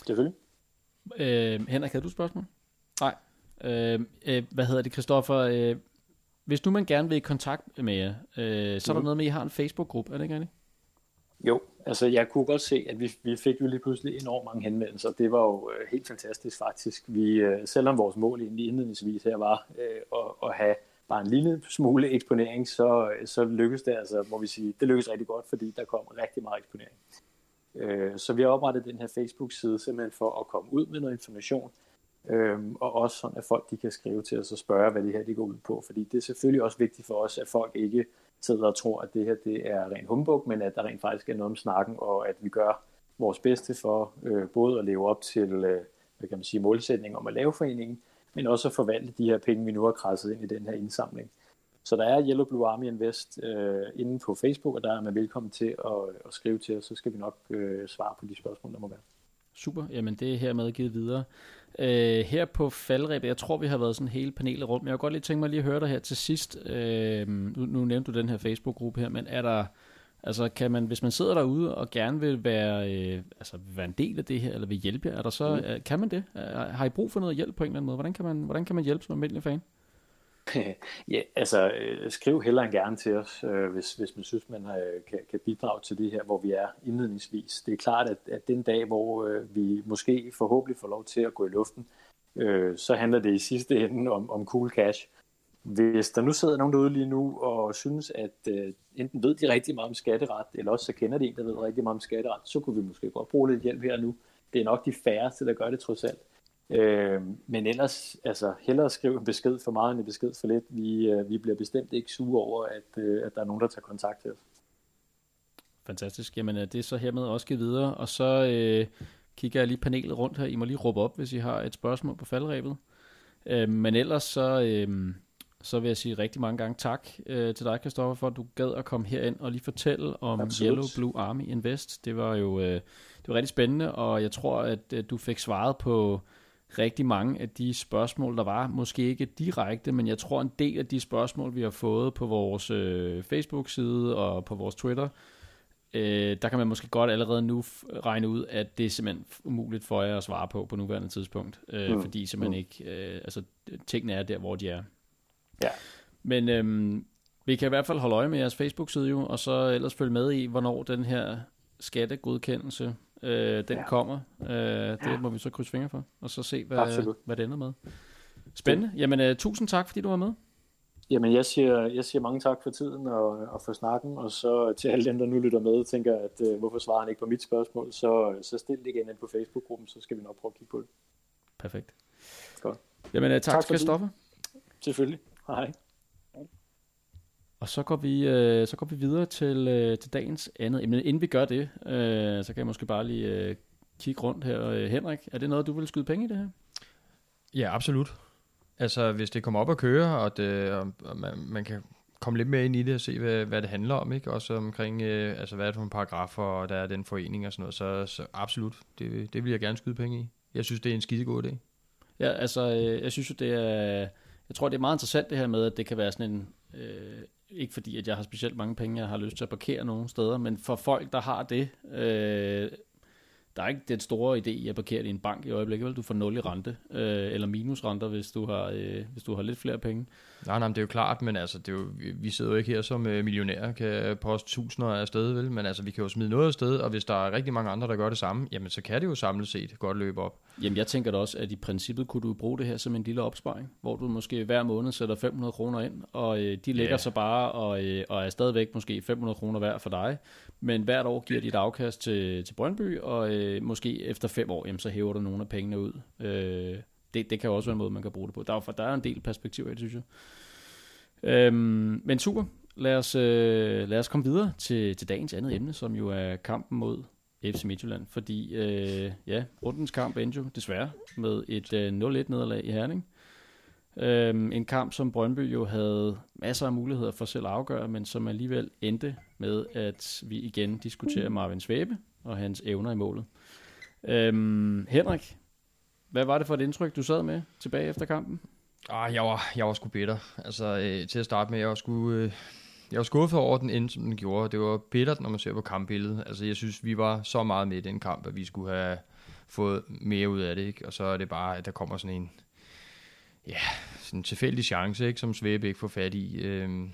Selvfølgelig. Øh, Henrik, havde du et spørgsmål? Nej. Øh, øh, hvad hedder det, Christoffer? Øh, hvis nu man gerne vil i kontakt med jer, øh, så er der noget med, at I har en Facebook-gruppe, er det ikke rigtigt? Jo, altså jeg kunne godt se, at vi, vi fik jo lige pludselig enormt mange henvendelser. Det var jo øh, helt fantastisk faktisk. Vi, øh, selvom vores mål egentlig indledningsvis her var øh, at, at have bare en lille smule eksponering, så, så lykkedes det altså, må vi sige, det lykkedes rigtig godt, fordi der kom rigtig meget eksponering. Øh, så vi har oprettet den her Facebook-side simpelthen for at komme ud med noget information, øh, og også sådan, at folk de kan skrive til os og spørge, hvad det her det går ud på, fordi det er selvfølgelig også vigtigt for os, at folk ikke sidder og tror, at det her det er ren humbug, men at der rent faktisk er noget om snakken, og at vi gør vores bedste for øh, både at leve op til øh, hvad kan man sige, målsætning om at lave foreningen, men også at forvalte de her penge, vi nu har krasset ind i den her indsamling. Så der er Yellow Blue Army Invest øh, inde på Facebook, og der er man velkommen til at, at skrive til os, så skal vi nok øh, svare på de spørgsmål, der må være. Super, jamen det er hermed givet videre. Øh, her på faldrebet, jeg tror vi har været sådan hele panelet rundt, men jeg kunne godt lige tænke mig lige at høre dig her til sidst. Øh, nu, nu nævnte du den her Facebook-gruppe her, men er der, altså kan man, hvis man sidder derude og gerne vil være, øh, altså være en del af det her, eller vil hjælpe jer, er der så, mm. kan man det? Har I brug for noget hjælp på en eller anden måde? Hvordan kan man, hvordan kan man hjælpe som almindelig fan? ja, altså øh, skriv heller end gerne til os, øh, hvis, hvis man synes, man øh, kan, kan bidrage til det her, hvor vi er indledningsvis. Det er klart, at, at den dag, hvor øh, vi måske forhåbentlig får lov til at gå i luften, øh, så handler det i sidste ende om, om cool cash. Hvis der nu sidder nogen derude lige nu og synes, at øh, enten ved de rigtig meget om skatteret, eller også så kender de en, der ved rigtig meget om skatteret, så kunne vi måske godt bruge lidt hjælp her nu. Det er nok de færreste, der gør det trods alt. Øh, men ellers, altså hellere skrive en besked for meget end en besked for lidt. Vi, øh, vi bliver bestemt ikke sure over, at, øh, at der er nogen, der tager kontakt til os. Fantastisk. Jamen øh, det er så hermed også givet videre. Og så øh, kigger jeg lige panelet rundt her. I må lige råbe op, hvis I har et spørgsmål på faldrebet. Øh, men ellers så, øh, så vil jeg sige rigtig mange gange tak øh, til dig, Kristoffer, for at du gad at komme herind og lige fortælle om Absolut. Yellow Blue Army Invest. Det var jo øh, det var rigtig spændende, og jeg tror, at øh, du fik svaret på rigtig mange af de spørgsmål, der var. Måske ikke direkte, men jeg tror en del af de spørgsmål, vi har fået på vores øh, Facebook-side og på vores Twitter, øh, der kan man måske godt allerede nu regne ud, at det er simpelthen umuligt for jer at svare på på nuværende tidspunkt, øh, mm. fordi simpelthen mm. ikke, øh, altså tingene er der, hvor de er. Ja. Men øh, vi kan i hvert fald holde øje med jeres Facebook-side jo, og så ellers følge med i, hvornår den her skattegodkendelse øh, den ja. kommer. Øh, det ja. må vi så krydse fingre for, og så se, hvad, hvad det ender med. Spændende. Jamen, uh, tusind tak, fordi du var med. Jamen, jeg siger, jeg siger mange tak for tiden og, og for snakken, og så til alle dem, der nu lytter med, tænker, at uh, hvorfor svarer han ikke på mit spørgsmål, så, så stil det igen ind på Facebook-gruppen, så skal vi nok prøve at kigge på det. Perfekt. Godt. Jamen, uh, tak, tak til Christoffer. Selvfølgelig. Hej. Og så går vi, øh, så går vi videre til, øh, til dagens andet. Men inden vi gør det, øh, så kan jeg måske bare lige øh, kigge rundt her. Øh, Henrik, er det noget, du vil skyde penge i det her? Ja, absolut. Altså, hvis det kommer op at køre, og, det, og man, man kan komme lidt mere ind i det og se, hvad, hvad det handler om, ikke? Også omkring, øh, altså, hvad er det for nogle paragrafer, og der er den forening og sådan noget, så, så absolut, det, det vil jeg gerne skyde penge i. Jeg synes, det er en skidegod idé. Ja, altså, øh, jeg synes jo, det er, jeg tror, det er meget interessant det her med, at det kan være sådan en, øh, ikke fordi, at jeg har specielt mange penge, jeg har lyst til at parkere nogen steder, men for folk, der har det, øh, der er ikke den store idé i at parkere det i en bank i øjeblikket, vel? Du får 0 i rente, øh, eller minusrenter, hvis du har, øh, hvis du har lidt flere penge. Nej, nej, det er jo klart, men altså, det er jo, vi sidder jo ikke her som øh, millionærer, kan poste tusinder af sted, vel? Men altså, vi kan jo smide noget af sted, og hvis der er rigtig mange andre, der gør det samme, jamen så kan det jo samlet set godt løbe op. Jamen, jeg tænker da også, at i princippet kunne du bruge det her som en lille opsparing, hvor du måske hver måned sætter 500 kroner ind, og øh, de lægger yeah. sig bare og, øh, og er stadigvæk måske 500 kroner hver for dig, men hvert år giver de et afkast til, til Brøndby, og øh, måske efter fem år, jamen, så hæver du nogle af pengene ud. Øh, det, det kan jo også være en måde, man kan bruge det på. Der er, der er en del perspektiver i det, synes jeg. Øhm, men super. lad os, øh, lad os komme videre til, til dagens andet emne, som jo er kampen mod FC Midtjylland. Fordi, øh, ja, rundens kamp endte jo desværre med et øh, 0-1 nederlag i Herning. Øhm, en kamp, som Brøndby jo havde masser af muligheder for selv at afgøre, men som alligevel endte med, at vi igen diskuterer Marvin Svæbe og hans evner i målet. Øhm, Henrik, hvad var det for et indtryk, du sad med tilbage efter kampen? Ah, jeg var, jeg var sgu bitter. Altså, øh, til at starte med, jeg var sgu... Øh, jeg var skuffet over den ende, som den gjorde. Det var bittert, når man ser på kampbilledet. Altså, jeg synes, vi var så meget med i den kamp, at vi skulle have fået mere ud af det, ikke? Og så er det bare, at der kommer sådan en, ja, sådan en tilfældig chance, ikke? Som Svebe ikke får fat i. Øhm,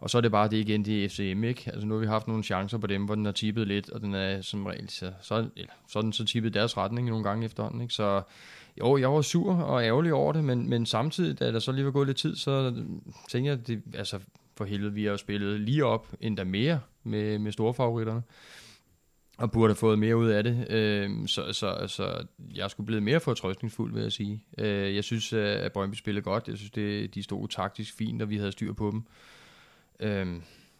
og så er det bare det igen, det er FCM, ikke? Altså nu har vi haft nogle chancer på dem, hvor den har tippet lidt, og den er som regel, så, så, eller, så er den så tippet deres retning nogle gange efterhånden, ikke? Så jo, jeg var sur og ærgerlig over det, men, men samtidig, da der så lige var gået lidt tid, så tænker jeg, det, altså for helvede, vi har jo spillet lige op, endda mere med, med store favoritterne og burde have fået mere ud af det. Øh, så, så, så jeg skulle blive mere fortrøstningsfuld, vil jeg sige. Øh, jeg synes, at Brøndby spillede godt. Jeg synes, det, de stod taktisk fint, og vi havde styr på dem. Øh,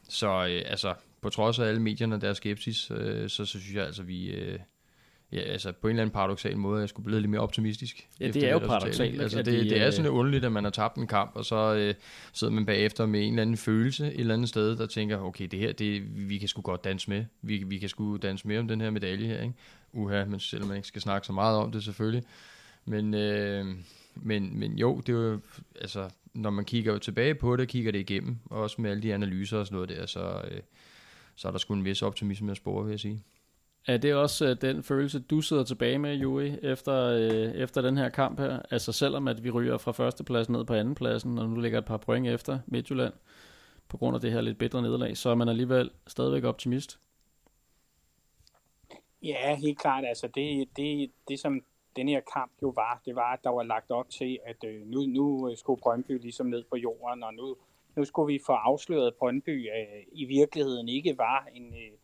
så øh, altså, på trods af alle medierne og deres skepsis, øh, så, så synes jeg altså, vi... Øh, ja, altså på en eller anden paradoxal måde, jeg skulle blive lidt mere optimistisk. Ja, det er jo paradoxalt. Altså, det, det er sådan underligt, at man har tabt en kamp, og så øh, sidder man bagefter med en eller anden følelse et eller andet sted, der tænker, okay, det her, det, vi kan sgu godt danse med. Vi, vi kan sgu danse med om den her medalje her, ikke? Uha, men selvom man ikke skal snakke så meget om det selvfølgelig. Men, øh, men, men jo, det er jo, altså, når man kigger jo tilbage på det, kigger det igennem, og også med alle de analyser og sådan noget der, så, øh, så er der sgu en vis optimisme at spore, vil jeg sige. Er det også uh, den følelse, du sidder tilbage med, Juri, efter, uh, efter den her kamp her? Altså selvom at vi ryger fra førstepladsen ned på andenpladsen, og nu ligger et par point efter Midtjylland, på grund af det her lidt bedre nederlag, så er man alligevel stadigvæk optimist? Ja, helt klart. Altså det, det, det som den her kamp jo var, det var, at der var lagt op til, at øh, nu, nu øh, skulle Brøndby ligesom ned på jorden, og nu, nu skulle vi få afsløret, at Brøndby øh, i virkeligheden ikke var en... Øh,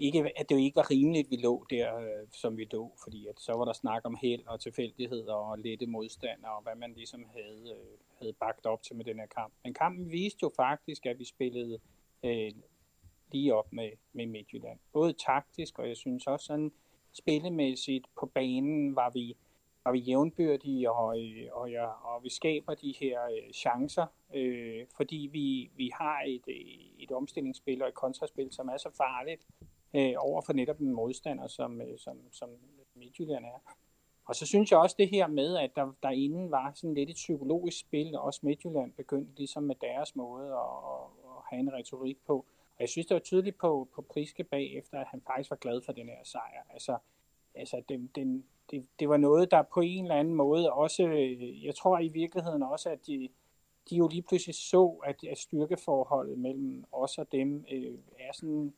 ikke, at det jo ikke var rimeligt, at vi lå der, øh, som vi lå, fordi at så var der snak om held og tilfældigheder og lette modstandere, og hvad man ligesom havde, øh, havde bagt op til med den her kamp. Men kampen viste jo faktisk, at vi spillede øh, lige op med, med Midtjylland. Både taktisk, og jeg synes også sådan spillemæssigt på banen var vi, var vi jævnbyrdige, og, øh, og, ja, og vi skaber de her øh, chancer, øh, fordi vi, vi har et, øh, et omstillingsspil og et kontraspil, som er så farligt, øh, over for netop en modstander, som, øh, som, som Midtjylland er. Og så synes jeg også det her med, at der derinde var sådan lidt et psykologisk spil, og også Midtjylland begyndte ligesom med deres måde at, at have en retorik på. Og jeg synes, det var tydeligt på, på Priske bagefter, at han faktisk var glad for den her sejr. Altså, altså den, den, det, det var noget, der på en eller anden måde også, jeg tror i virkeligheden også, at de, de jo lige pludselig så, at, at styrkeforholdet mellem os og dem øh, er sådan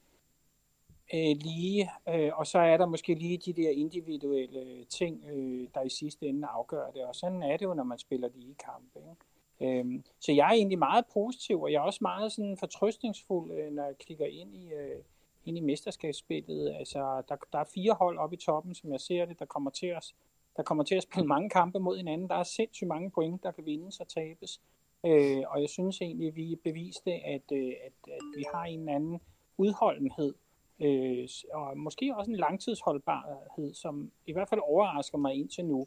øh, lige, øh, og så er der måske lige de der individuelle ting, øh, der i sidste ende afgør det, og sådan er det jo, når man spiller lige kampe. Ikke? Øhm, så jeg er egentlig meget positiv, og jeg er også meget sådan fortrøstningsfuld, øh, når jeg kigger ind i, øh, ind i mesterskabsspillet. Altså, der, der er fire hold oppe i toppen, som jeg ser det, der kommer til os der kommer til at spille mange kampe mod hinanden. Der er sindssygt mange point, der kan vindes og tabes. Øh, og jeg synes egentlig, at vi beviste, at, øh, at, at vi har en anden udholdenhed øh, og måske også en langtidsholdbarhed, som i hvert fald overrasker mig indtil nu.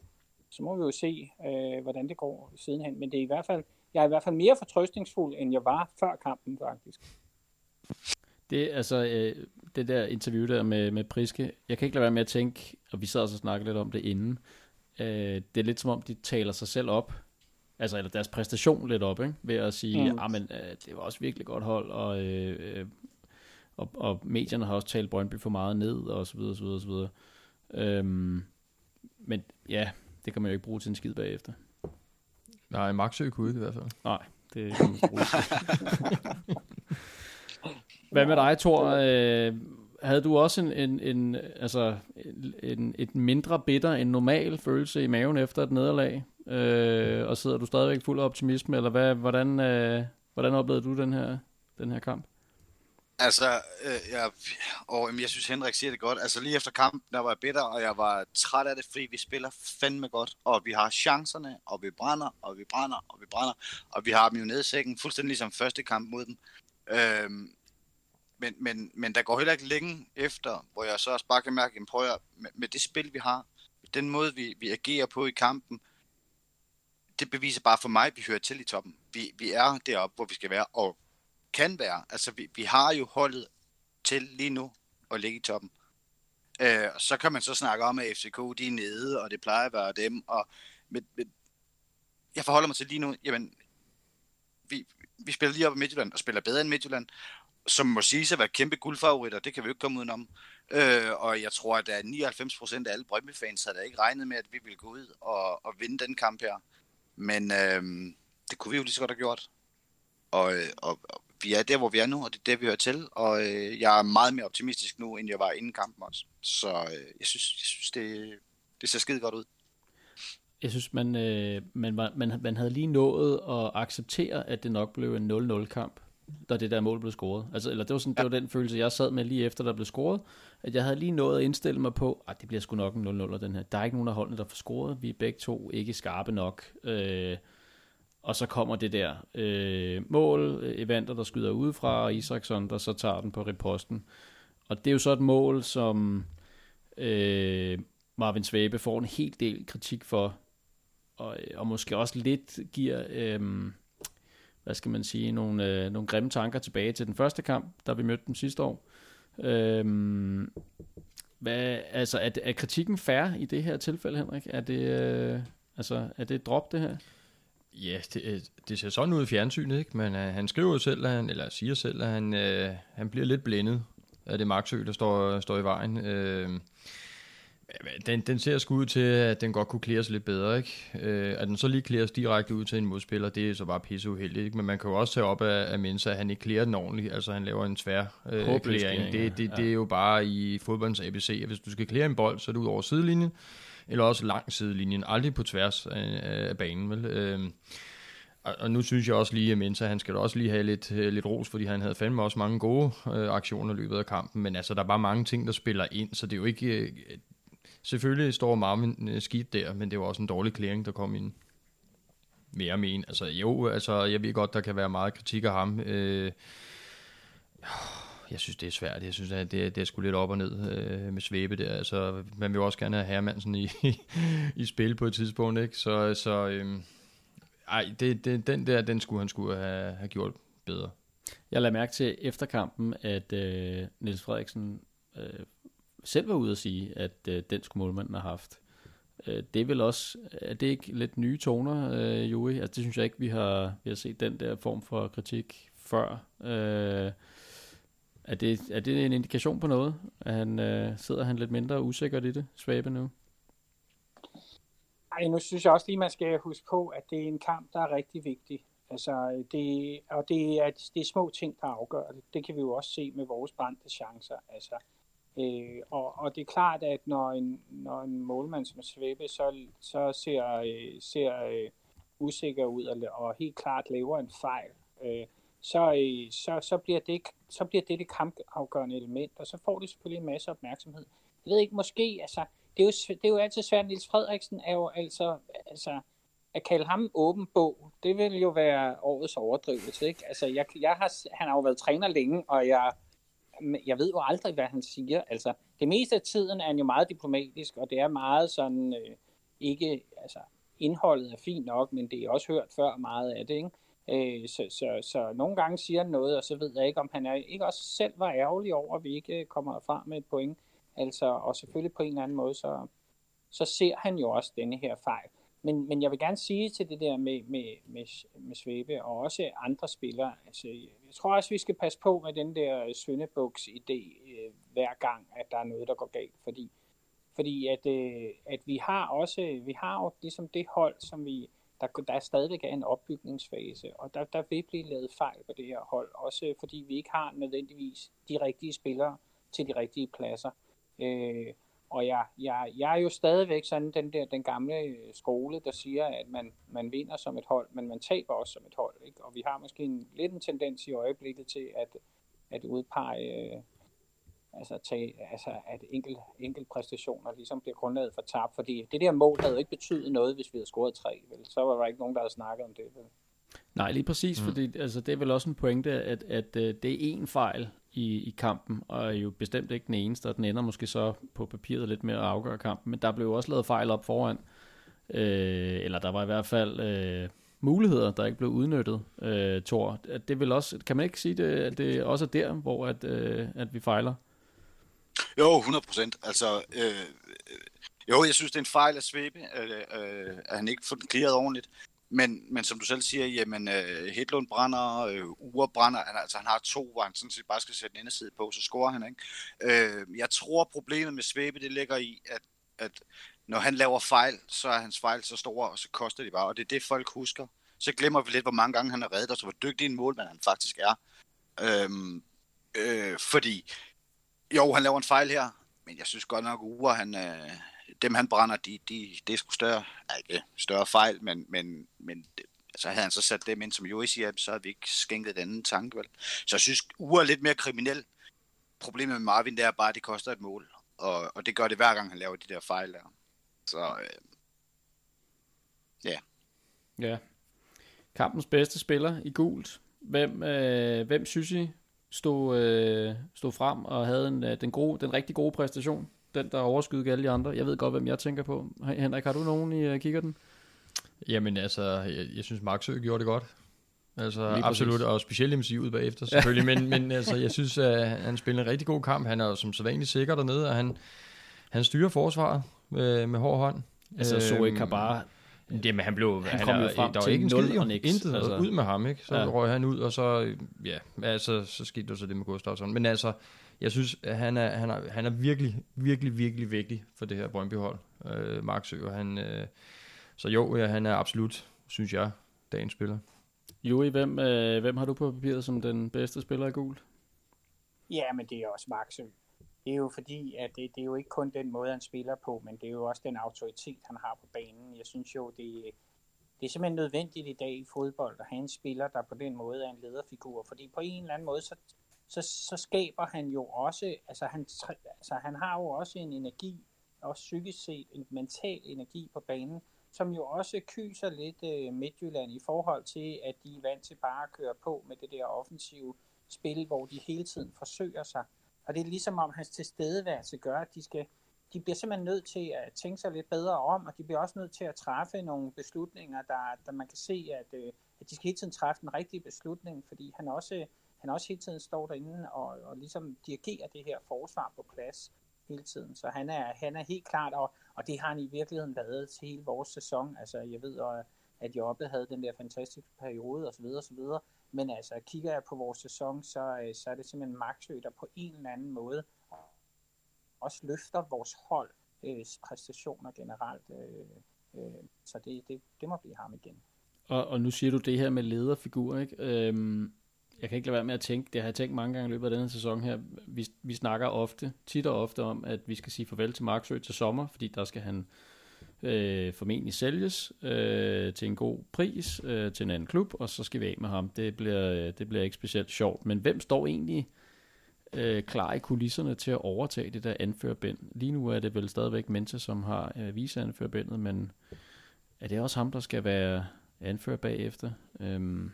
Så må vi jo se, øh, hvordan det går sidenhen. Men det er i hvert fald, jeg er i hvert fald mere fortrøstningsfuld, end jeg var før kampen faktisk. Det, altså, øh, det der interview der med, med Priske, jeg kan ikke lade være med at tænke, og vi sad også og snakkede lidt om det inden, øh, det er lidt som om, de taler sig selv op, altså eller deres præstation lidt op, ikke? ved at sige, mm. men øh, det var også virkelig godt hold, og øh, øh og, og medierne har også talt Brøndby for meget ned, og så videre, så videre, så videre. Øhm, men ja, det kan man jo ikke bruge til en skid bagefter. Nej, Maxø kunne ikke i hvert fald. Nej, det kan man bruge Hvad med dig, Thor? Øh, havde du også en, en, en, altså, en, et mindre bitter end normal følelse i maven efter et nederlag? Øh, og sidder du stadigvæk fuld af optimisme, eller hvad, hvordan, øh, hvordan oplevede du den her, den her kamp? Altså, øh, jeg, og, jamen, jeg synes, Henrik siger det godt. Altså, lige efter kampen, der var jeg bitter, og jeg var træt af det, fordi vi spiller fandme godt, og vi har chancerne, og vi brænder, og vi brænder, og vi brænder, og vi har dem jo nede i sækken, fuldstændig ligesom første kamp mod dem. Øhm, men, men, men der går heller ikke længe efter, hvor jeg så også bare kan mærke, prøv at, med, med det spil, vi har, den måde, vi, vi agerer på i kampen, det beviser bare for mig, at vi hører til i toppen. Vi, vi er deroppe, hvor vi skal være, og kan være. Altså, vi, vi har jo holdet til lige nu at ligge i toppen. Øh, så kan man så snakke om, at FCK de er nede, og det plejer at være dem. Og, men, men jeg forholder mig til lige nu, jamen, vi, vi spiller lige op i Midtjylland, og spiller bedre end Midtjylland, som må sige at være kæmpe guldfavoritter, det kan vi jo ikke komme udenom. Øh, og jeg tror, at der er 99% af alle Brøndby-fans havde ikke regnet med, at vi ville gå ud og, og vinde den kamp her. Men øh, det kunne vi jo lige så godt have gjort. Og, øh, og, og vi er der, hvor vi er nu, og det er det, vi hører til. Og øh, jeg er meget mere optimistisk nu, end jeg var inden kampen også. Så øh, jeg synes, jeg synes det, det ser skide godt ud. Jeg synes, man, øh, man, var, man, man havde lige nået at acceptere, at det nok blev en 0-0-kamp, da det der mål blev scoret. Altså, eller det var, sådan, ja. det var den følelse, jeg sad med lige efter, der blev scoret, at jeg havde lige nået at indstille mig på, at det bliver sgu nok en 0-0 den her. Der er ikke nogen af holdene, der får scoret. Vi er begge to ikke skarpe nok. Øh, og så kommer det der øh, mål, øh, Evander, der skyder udefra, og Isaksson, der så tager den på reposten. Og det er jo så et mål, som øh, Marvin Svabe får en hel del kritik for, og, øh, og måske også lidt giver, øh, hvad skal man sige, nogle, øh, nogle grimme tanker tilbage til den første kamp, der vi mødte dem sidste år. Øh, hvad, altså, er, er kritikken fair i det her tilfælde, Henrik? Er det, øh, altså, er det et drop, det her? Ja, det, øh, det ser sådan ud i fjernsynet, ikke? men uh, han skriver selv, at han, eller siger selv, at han, uh, han bliver lidt blindet af det magtsø, der står, står i vejen. Uh, den, den ser sgu ud til, at den godt kunne klæres lidt bedre. Ikke? Uh, at den så lige klæres direkte ud til en modspiller, det er så bare pisse uheldigt. Ikke? Men man kan jo også tage op af, af Mensa, at han ikke klærer den ordentligt. Altså han laver en svær uh, klæring. Det, det, ja. det er jo bare i fodboldens ABC, at hvis du skal klære en bold, så er du over sidelinjen eller også langs sidelinjen, aldrig på tværs af, af banen. Vel? Øhm, og, og nu synes jeg også lige, at Mensa, han skal da også lige have lidt, øh, lidt ros, fordi han havde fandme også mange gode øh, aktioner i løbet af kampen, men altså, der er bare mange ting, der spiller ind, så det er jo ikke... Øh, selvfølgelig står Marvin øh, skidt der, men det var også en dårlig klæring, der kom ind. Mere men. Altså jo, altså jeg ved godt, der kan være meget kritik af ham. Øh, jeg synes, det er svært. Jeg synes, at det, det er sgu lidt op og ned øh, med svæbe der. Altså, man vil jo også gerne have Hermansen i, i spil på et tidspunkt, ikke? Så, så øh, ej, det, det, den der, den skulle han skulle have, have gjort bedre. Jeg lader mærke til efter kampen, at øh, Niels Frederiksen øh, selv var ude at sige, at øh, den skulle målmanden have haft. Øh, det er vel også, er det ikke lidt nye toner, øh, Joey? Altså, det synes jeg ikke, vi har, vi har set den der form for kritik før. Øh, er det, er det en indikation på noget? At han, øh, sidder han lidt mindre usikkert i det, Svabe nu? Ej, nu synes jeg også lige, man skal huske på, at det er en kamp, der er rigtig vigtig. Altså, det, og det er, det er små ting, der afgør det. Det kan vi jo også se med vores brændte chancer. Altså, øh, og, og det er klart, at når en, når en målmand som Svæbe så, så ser, øh, ser øh, usikker ud og, og helt klart laver en fejl, øh, så, øh, så, så, bliver det, så bliver det det kampafgørende element, og så får det selvfølgelig en masse opmærksomhed. Jeg ved ikke, måske, altså, det er jo, det er jo altid svært. Nils Frederiksen er jo altså, altså at kalde ham åben bog, det vil jo være årets overdrivelse, ikke? Altså, jeg, jeg har, han har jo været træner længe, og jeg, jeg ved jo aldrig, hvad han siger. Altså, det meste af tiden er han jo meget diplomatisk, og det er meget sådan, øh, ikke, altså, indholdet er fint nok, men det er også hørt før meget af det, ikke? Øh, så, så, så nogle gange siger han noget, og så ved jeg ikke, om han er, ikke også selv var ærgerlig over, at vi ikke øh, kommer frem med et point. Altså, og selvfølgelig på en eller anden måde, så, så ser han jo også denne her fejl. Men, men jeg vil gerne sige til det der med, med, med, med Svebe og også andre spillere, altså, jeg tror også, vi skal passe på med den der øh, Søndebuks idé øh, hver gang, at der er noget, der går galt. Fordi, fordi at, øh, at vi har også, vi har jo ligesom det hold, som vi, der, der er stadigvæk en opbygningsfase, og der, der vil blive lavet fejl på det her hold, også fordi vi ikke har nødvendigvis de rigtige spillere til de rigtige pladser. Øh, og jeg, jeg, jeg er jo stadigvæk sådan den der den gamle skole, der siger, at man, man vinder som et hold, men man taber også som et hold. Ikke? Og vi har måske en, lidt en tendens i øjeblikket til, at, at udpege, øh, altså, tage, altså at enkelt, enkelt præstationer ligesom bliver grundlaget for tab, fordi det der mål havde jo ikke betydet noget, hvis vi havde scoret tre, vel? så var der ikke nogen, der havde snakket om det. Vel? Nej, lige præcis, mm. fordi altså, det er vel også en pointe, at, at, at det er en fejl i, i kampen, og er jo bestemt ikke den eneste, og den ender måske så på papiret lidt med at afgøre kampen, men der blev jo også lavet fejl op foran, øh, eller der var i hvert fald øh, muligheder, der ikke blev udnyttet, øh, Thor. At det vil også, kan man ikke sige, det, at det også er der, hvor at, øh, at vi fejler? Jo, 100 procent. Altså, øh, jo, jeg synes, det er en fejl at svæbe, øh, øh, at han ikke får den clearet ordentligt. Men, men som du selv siger, jamen, øh, Hedlund brænder, øh, Ure brænder, altså han har to, hvor han sådan set bare skal sætte den side på, så scorer han, ikke? Øh, jeg tror, problemet med Svæbe, det ligger i, at, at når han laver fejl, så er hans fejl så store, og så koster de bare, og det er det, folk husker. Så glemmer vi lidt, hvor mange gange han har reddet os, og hvor dygtig en målmand han faktisk er. Uh, øh, fordi, jo, han laver en fejl her, men jeg synes godt nok, Ure, han, øh, dem han brænder, de, de, det er sgu større, ikke større fejl, men, men, men altså havde han så sat dem ind som Joey siger, så havde vi ikke skænket den anden tanke, vel? Så jeg synes, Ure er lidt mere kriminel. Problemet med Marvin, det er bare, at det koster et mål. Og, og det gør det hver gang, han laver de der fejl der. Så, øh, ja. Ja. Kampens bedste spiller i gult. Hvem, øh, hvem synes I stod, øh, stod frem og havde en, øh, den, gode, den rigtig gode præstation? den, der overskydede alle de andre. Jeg ved godt, hvem jeg tænker på. Henrik, har du nogen i uh, kikkerten? Jamen altså, jeg, jeg synes Maxø gjorde det godt. Altså Lige absolut, præcis. og specielt MC ud bagefter selvfølgelig, men, men altså, jeg synes, at han spiller en rigtig god kamp. Han er som sædvanligt sikker dernede, og han, han styrer forsvaret med, med hård hånd. Altså, så ikke bare Jamen, han blev... Han, han kom jo frem der til ikke en skid, og niks. Intet altså. ud med ham, ikke? Så ja. røg han ud, og så... Ja, altså, så skete der så det med Gustafsson. Men altså, jeg synes, at han er, han er, han er virkelig, virkelig, virkelig vigtig for det her Brøndby-hold, øh, Mark og Han, øh, så jo, ja, han er absolut, synes jeg, dagens spiller. Joey, hvem, øh, hvem har du på papiret som den bedste spiller i gult? Ja, men det er også Mark det er jo fordi, at det, det er jo ikke kun den måde, han spiller på, men det er jo også den autoritet, han har på banen. Jeg synes jo, det, det er simpelthen nødvendigt i dag i fodbold at have en spiller, der på den måde er en lederfigur. Fordi på en eller anden måde, så, så, så skaber han jo også, altså han, altså han har jo også en energi, også psykisk set en mental energi på banen, som jo også kyser lidt øh, Midtjylland i forhold til, at de er vant til bare at køre på med det der offensive spil, hvor de hele tiden forsøger sig. Og det er ligesom om hans tilstedeværelse gør, at de skal de bliver simpelthen nødt til at tænke sig lidt bedre om, og de bliver også nødt til at træffe nogle beslutninger, der, der man kan se, at, øh, at de skal hele tiden træffe den rigtige beslutning, fordi han også han også hele tiden står derinde og, og ligesom dirigerer det her forsvar på plads hele tiden. Så han er, han er helt klart, og, og det har han i virkeligheden været til hele vores sæson. Altså jeg ved, at Jobbe havde den der fantastiske periode osv. osv. Men altså kigger jeg på vores sæson, så, øh, så er det simpelthen Maxø, der på en eller anden måde også løfter vores hold øh, præstationer generelt. Øh, øh, så det, det, det må blive ham igen. Og, og nu siger du det her med lederfigur, ikke? Øhm, jeg kan ikke lade være med at tænke, det har jeg tænkt mange gange i løbet af denne sæson her, vi, vi snakker ofte, tit og ofte om, at vi skal sige farvel til Marksø til sommer, fordi der skal han øh, formentlig sælges øh, til en god pris øh, til en anden klub, og så skal vi af med ham. Det bliver, det bliver ikke specielt sjovt. Men hvem står egentlig øh, klar i kulisserne til at overtage det der anførbind? Lige nu er det vel stadigvæk Mente, som har øh, viseanførbindet, men er det også ham, der skal være anfører bagefter? Øhm,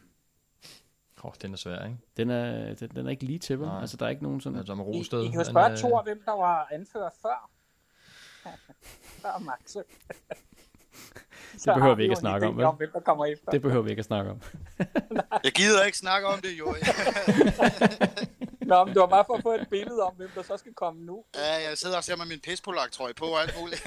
oh, den er svær, ikke? Den er, den, den er ikke lige til, vel? Altså, der er ikke nogen sådan... Altså, Rosted. I, I kan jo spørge Thor, hvem der var anført før. før Max. det behøver vi ikke at snakke om, vel? Om, hvem der kommer efter. Det behøver vi ikke at snakke om. jeg gider ikke snakke om det, jo. Nå, men det var bare for at få et billede om, hvem der så skal komme nu. Ja, jeg sidder og ser med min pispolak-trøje på og alt muligt.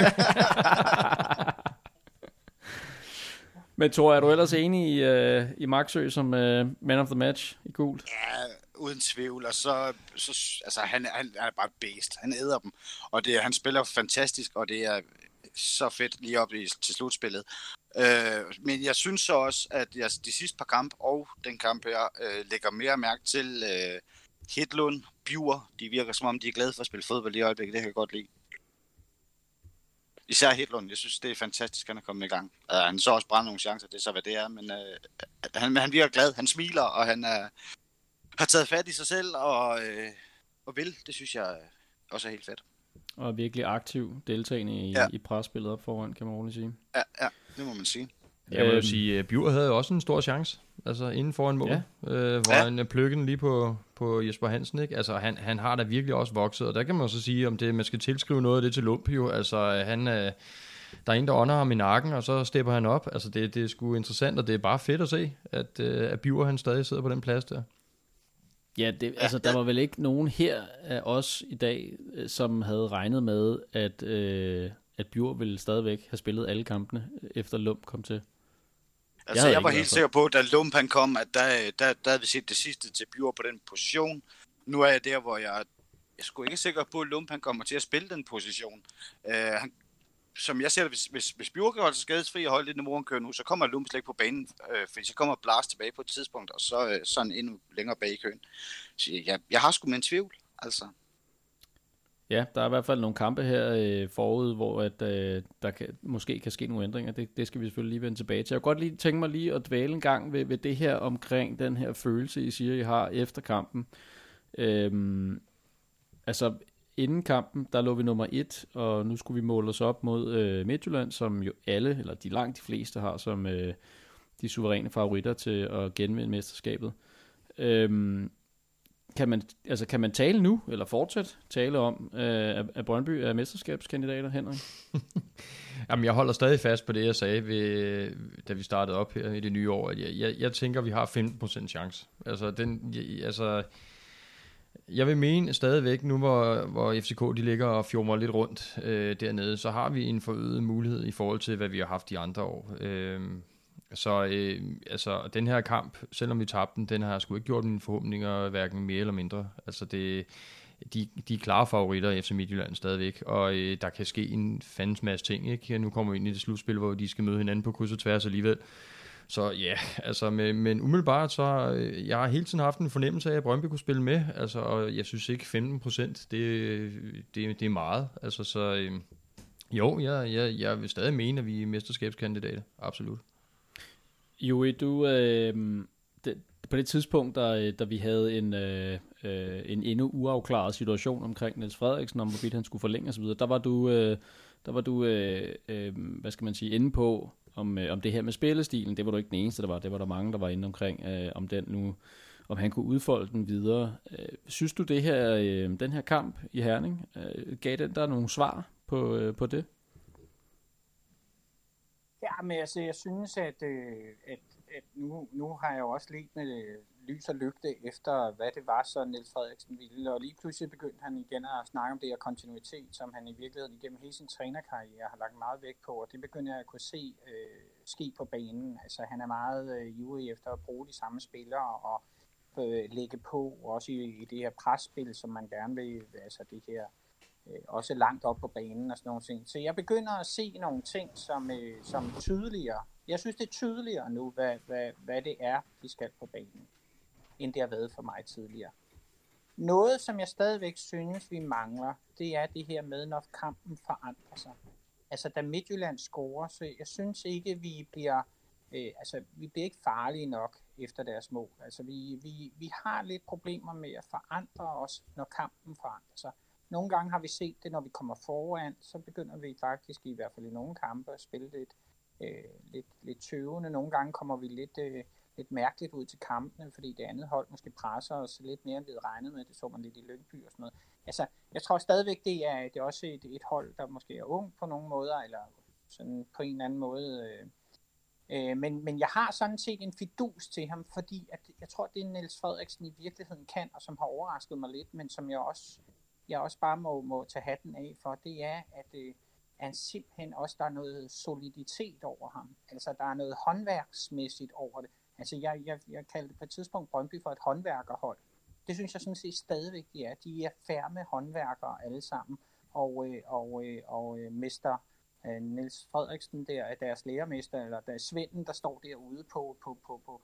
Men Thor, er du ellers enig i, uh, i Maxø som uh, man of the match i gult? Ja, uden tvivl. Og så, så altså, han, han er bare based. Han æder dem. Og det, han spiller fantastisk, og det er så fedt lige op i, til slutspillet. Øh, men jeg synes så også, at jeg de sidste par kampe og den kamp her øh, lægger mere mærke til øh, Hedlund, Bjur. De virker som om, de er glade for at spille fodbold i øjeblikket. Det kan jeg godt lide. Især Hedlund, jeg synes, det er fantastisk, at han er kommet i gang. Uh, han så også brændt nogle chancer, det er så, hvad det er, men uh, han, han virker glad, han smiler, og han er, har taget fat i sig selv og, øh, og vil. Det synes jeg også er helt fedt. Og er virkelig aktiv deltagende i, ja. i presspillet op foran, kan man roligt sige. Ja, ja, det må man sige. Jeg vil øhm, sige, at Bjur havde også en stor chance, altså inden for en mål, ja. øh, hvor ja. han øh, pløkken lige på, på Jesper Hansen, ikke? Altså han, han har da virkelig også vokset, og der kan man så sige, om det, man skal tilskrive noget af det til Lumpio, altså han, øh, der er en, der ånder ham i nakken, og så stepper han op, altså det, det er sgu interessant, og det er bare fedt at se, at, øh, at Bjur han stadig sidder på den plads der. Ja, det, altså der var vel ikke nogen her af os i dag, øh, som havde regnet med, at, øh, at Bjur ville stadigvæk have spillet alle kampene, efter Lump kom til. Altså, jeg, jeg var helt sikker på, da Lump han kom, at der, der, der havde vi set det sidste til Bjur på den position. Nu er jeg der, hvor jeg, jeg skulle ikke sikker på, at Lump han kommer til at spille den position. Uh, han, som jeg ser det, hvis, hvis, hvis Bjurke holder sig skadesfri og holder lidt niveau, kører nu, så kommer Lump slet ikke på banen, øh, fordi så kommer Blast tilbage på et tidspunkt, og så øh, sådan endnu længere bag i køen. Så jeg, jeg har sgu min tvivl, altså. Ja, der er i hvert fald nogle kampe her øh, forud, hvor at, øh, der kan, måske kan ske nogle ændringer. Det, det skal vi selvfølgelig lige vende tilbage til. Jeg kunne godt lige tænke mig lige at dvæle en gang ved, ved det her omkring den her følelse, I siger, I har efter kampen. Øhm, altså, inden kampen, der lå vi nummer et, og nu skulle vi måle os op mod øh, Midtjylland, som jo alle, eller de langt de fleste har som øh, de suveræne favoritter til at genvinde mesterskabet. Øhm, kan man, altså, kan man tale nu, eller fortsat tale om, øh, at Brøndby er mesterskabskandidater, Henrik? Jamen, jeg holder stadig fast på det, jeg sagde, ved, da vi startede op her i det nye år. At jeg, jeg, jeg tænker, vi har 15% chance. Altså, den, jeg, altså, jeg vil mene stadigvæk, nu hvor, hvor FCK de ligger og fjormer lidt rundt øh, dernede, så har vi en forøget mulighed i forhold til, hvad vi har haft de andre år. Øh, så øh, altså, den her kamp, selvom vi tabte den, den har sgu ikke gjort mine forhåbninger hverken mere eller mindre. Altså det, de, de er klare favoritter i FC Midtjylland stadigvæk, og øh, der kan ske en fandens masse ting. Ikke? Nu kommer vi ind i det slutspil, hvor de skal møde hinanden på kryds og tværs alligevel. Så ja, altså, men, men umiddelbart så, øh, jeg har hele tiden haft en fornemmelse af, at Brøndby kunne spille med, altså, og jeg synes ikke 15 procent, det, det, det er meget. Altså, så øh, jo, jeg, jeg, jeg vil stadig mene, at vi er mesterskabskandidater, absolut. Jo, du, øh, det, på det tidspunkt, der, øh, da vi havde en, øh, øh, en endnu uafklaret situation omkring Niels Frederiksen, om hvorvidt han skulle forlænge osv., der var du, øh, der var du øh, øh, hvad skal man sige, inde på, om, øh, om det her med spillestilen. Det var du ikke den eneste, der var. Det var der mange, der var inde omkring, øh, om den nu, om han kunne udfolde den videre. Øh, synes du, det her, øh, den her kamp i Herning, øh, gav den der nogle svar på, øh, på det? Ja, men altså, jeg synes, at, øh, at, at nu, nu har jeg jo også let med øh, lys og lygte efter, hvad det var, så Niels Frederiksen ville. Og lige pludselig begyndte han igen at snakke om det her kontinuitet, som han i virkeligheden igennem hele sin trænerkarriere har lagt meget vægt på. Og det begynder jeg at kunne se øh, ske på banen. Altså, han er meget øh, ivrig efter at bruge de samme spillere og øh, lægge på, også i, i det her presspil, som man gerne vil, altså det her øh, også langt op på banen og sådan nogle ting. Så jeg begynder at se nogle ting, som, øh, som tydeligere. Jeg synes, det er tydeligere nu, hvad, hvad, hvad det er, de skal på banen, end det har været for mig tidligere. Noget, som jeg stadigvæk synes, vi mangler, det er det her med, når kampen forandrer sig. Altså, da Midtjylland scorer, så jeg synes ikke, vi bliver, øh, altså, vi bliver ikke farlige nok efter deres mål. Altså, vi, vi, vi har lidt problemer med at forandre os, når kampen forandrer sig. Nogle gange har vi set det, når vi kommer foran, så begynder vi faktisk i hvert fald i nogle kampe at spille lidt, øh, lidt, lidt tøvende. Nogle gange kommer vi lidt, øh, lidt mærkeligt ud til kampene, fordi det andet hold måske presser os lidt mere, end vi havde regnet med. Det så man lidt i Lyngby og sådan noget. Altså, jeg tror stadigvæk, det er, det er også et, et hold, der måske er ung på nogle måder, eller sådan på en eller anden måde. Øh, øh, men, men jeg har sådan set en fidus til ham, fordi at jeg tror, det er Niels Frederiksen i virkeligheden kan, og som har overrasket mig lidt, men som jeg også jeg også bare må, må tage hatten af for, det er, at øh, er simpelthen også, der er noget soliditet over ham. Altså, der er noget håndværksmæssigt over det. Altså, jeg, jeg, jeg kaldte på et tidspunkt Brøndby for et håndværkerhold. Det synes jeg sådan set stadigvæk, de er. De er færme håndværkere alle sammen. Og, øh, og, øh, og øh, mester øh, Niels Frederiksen der, er deres lærermester, eller der er Svenden, der står derude på, på, på, på,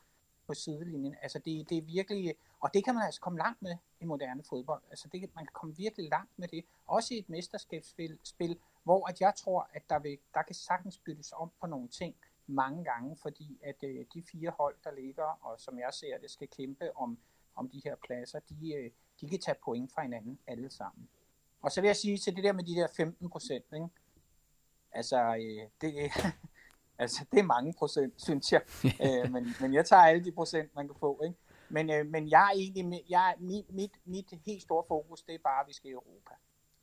på sidelinjen. Altså det, det er virkelig, og det kan man altså komme langt med i moderne fodbold. Altså det, man kan komme virkelig langt med det. Også i et mesterskabsspil, spil, hvor at jeg tror, at der, vil, der kan sagtens byttes om på nogle ting mange gange, fordi at øh, de fire hold, der ligger, og som jeg ser det, skal kæmpe om, om de her pladser, de, øh, de kan tage point fra hinanden alle sammen. Og så vil jeg sige til det der med de der 15 procent, altså, øh, det, altså det er mange procent, synes jeg, øh, men, men jeg tager alle de procent, man kan få, ikke? Men, øh, men jeg er egentlig, jeg, mit, mit, mit helt store fokus, det er bare, at vi skal i Europa.